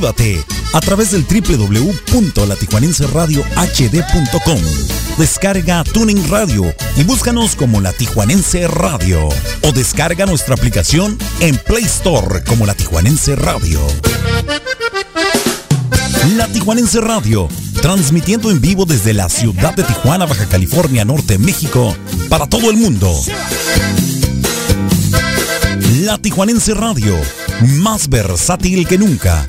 Actívate a través del www.latijuanenseradiohd.com. Descarga Tuning Radio y búscanos como La Tijuanense Radio. O descarga nuestra aplicación en Play Store como La Tijuanense Radio. La Tijuanense Radio, transmitiendo en vivo desde la ciudad de Tijuana, Baja California, Norte, México, para todo el mundo. La Tijuanense Radio, más versátil que nunca.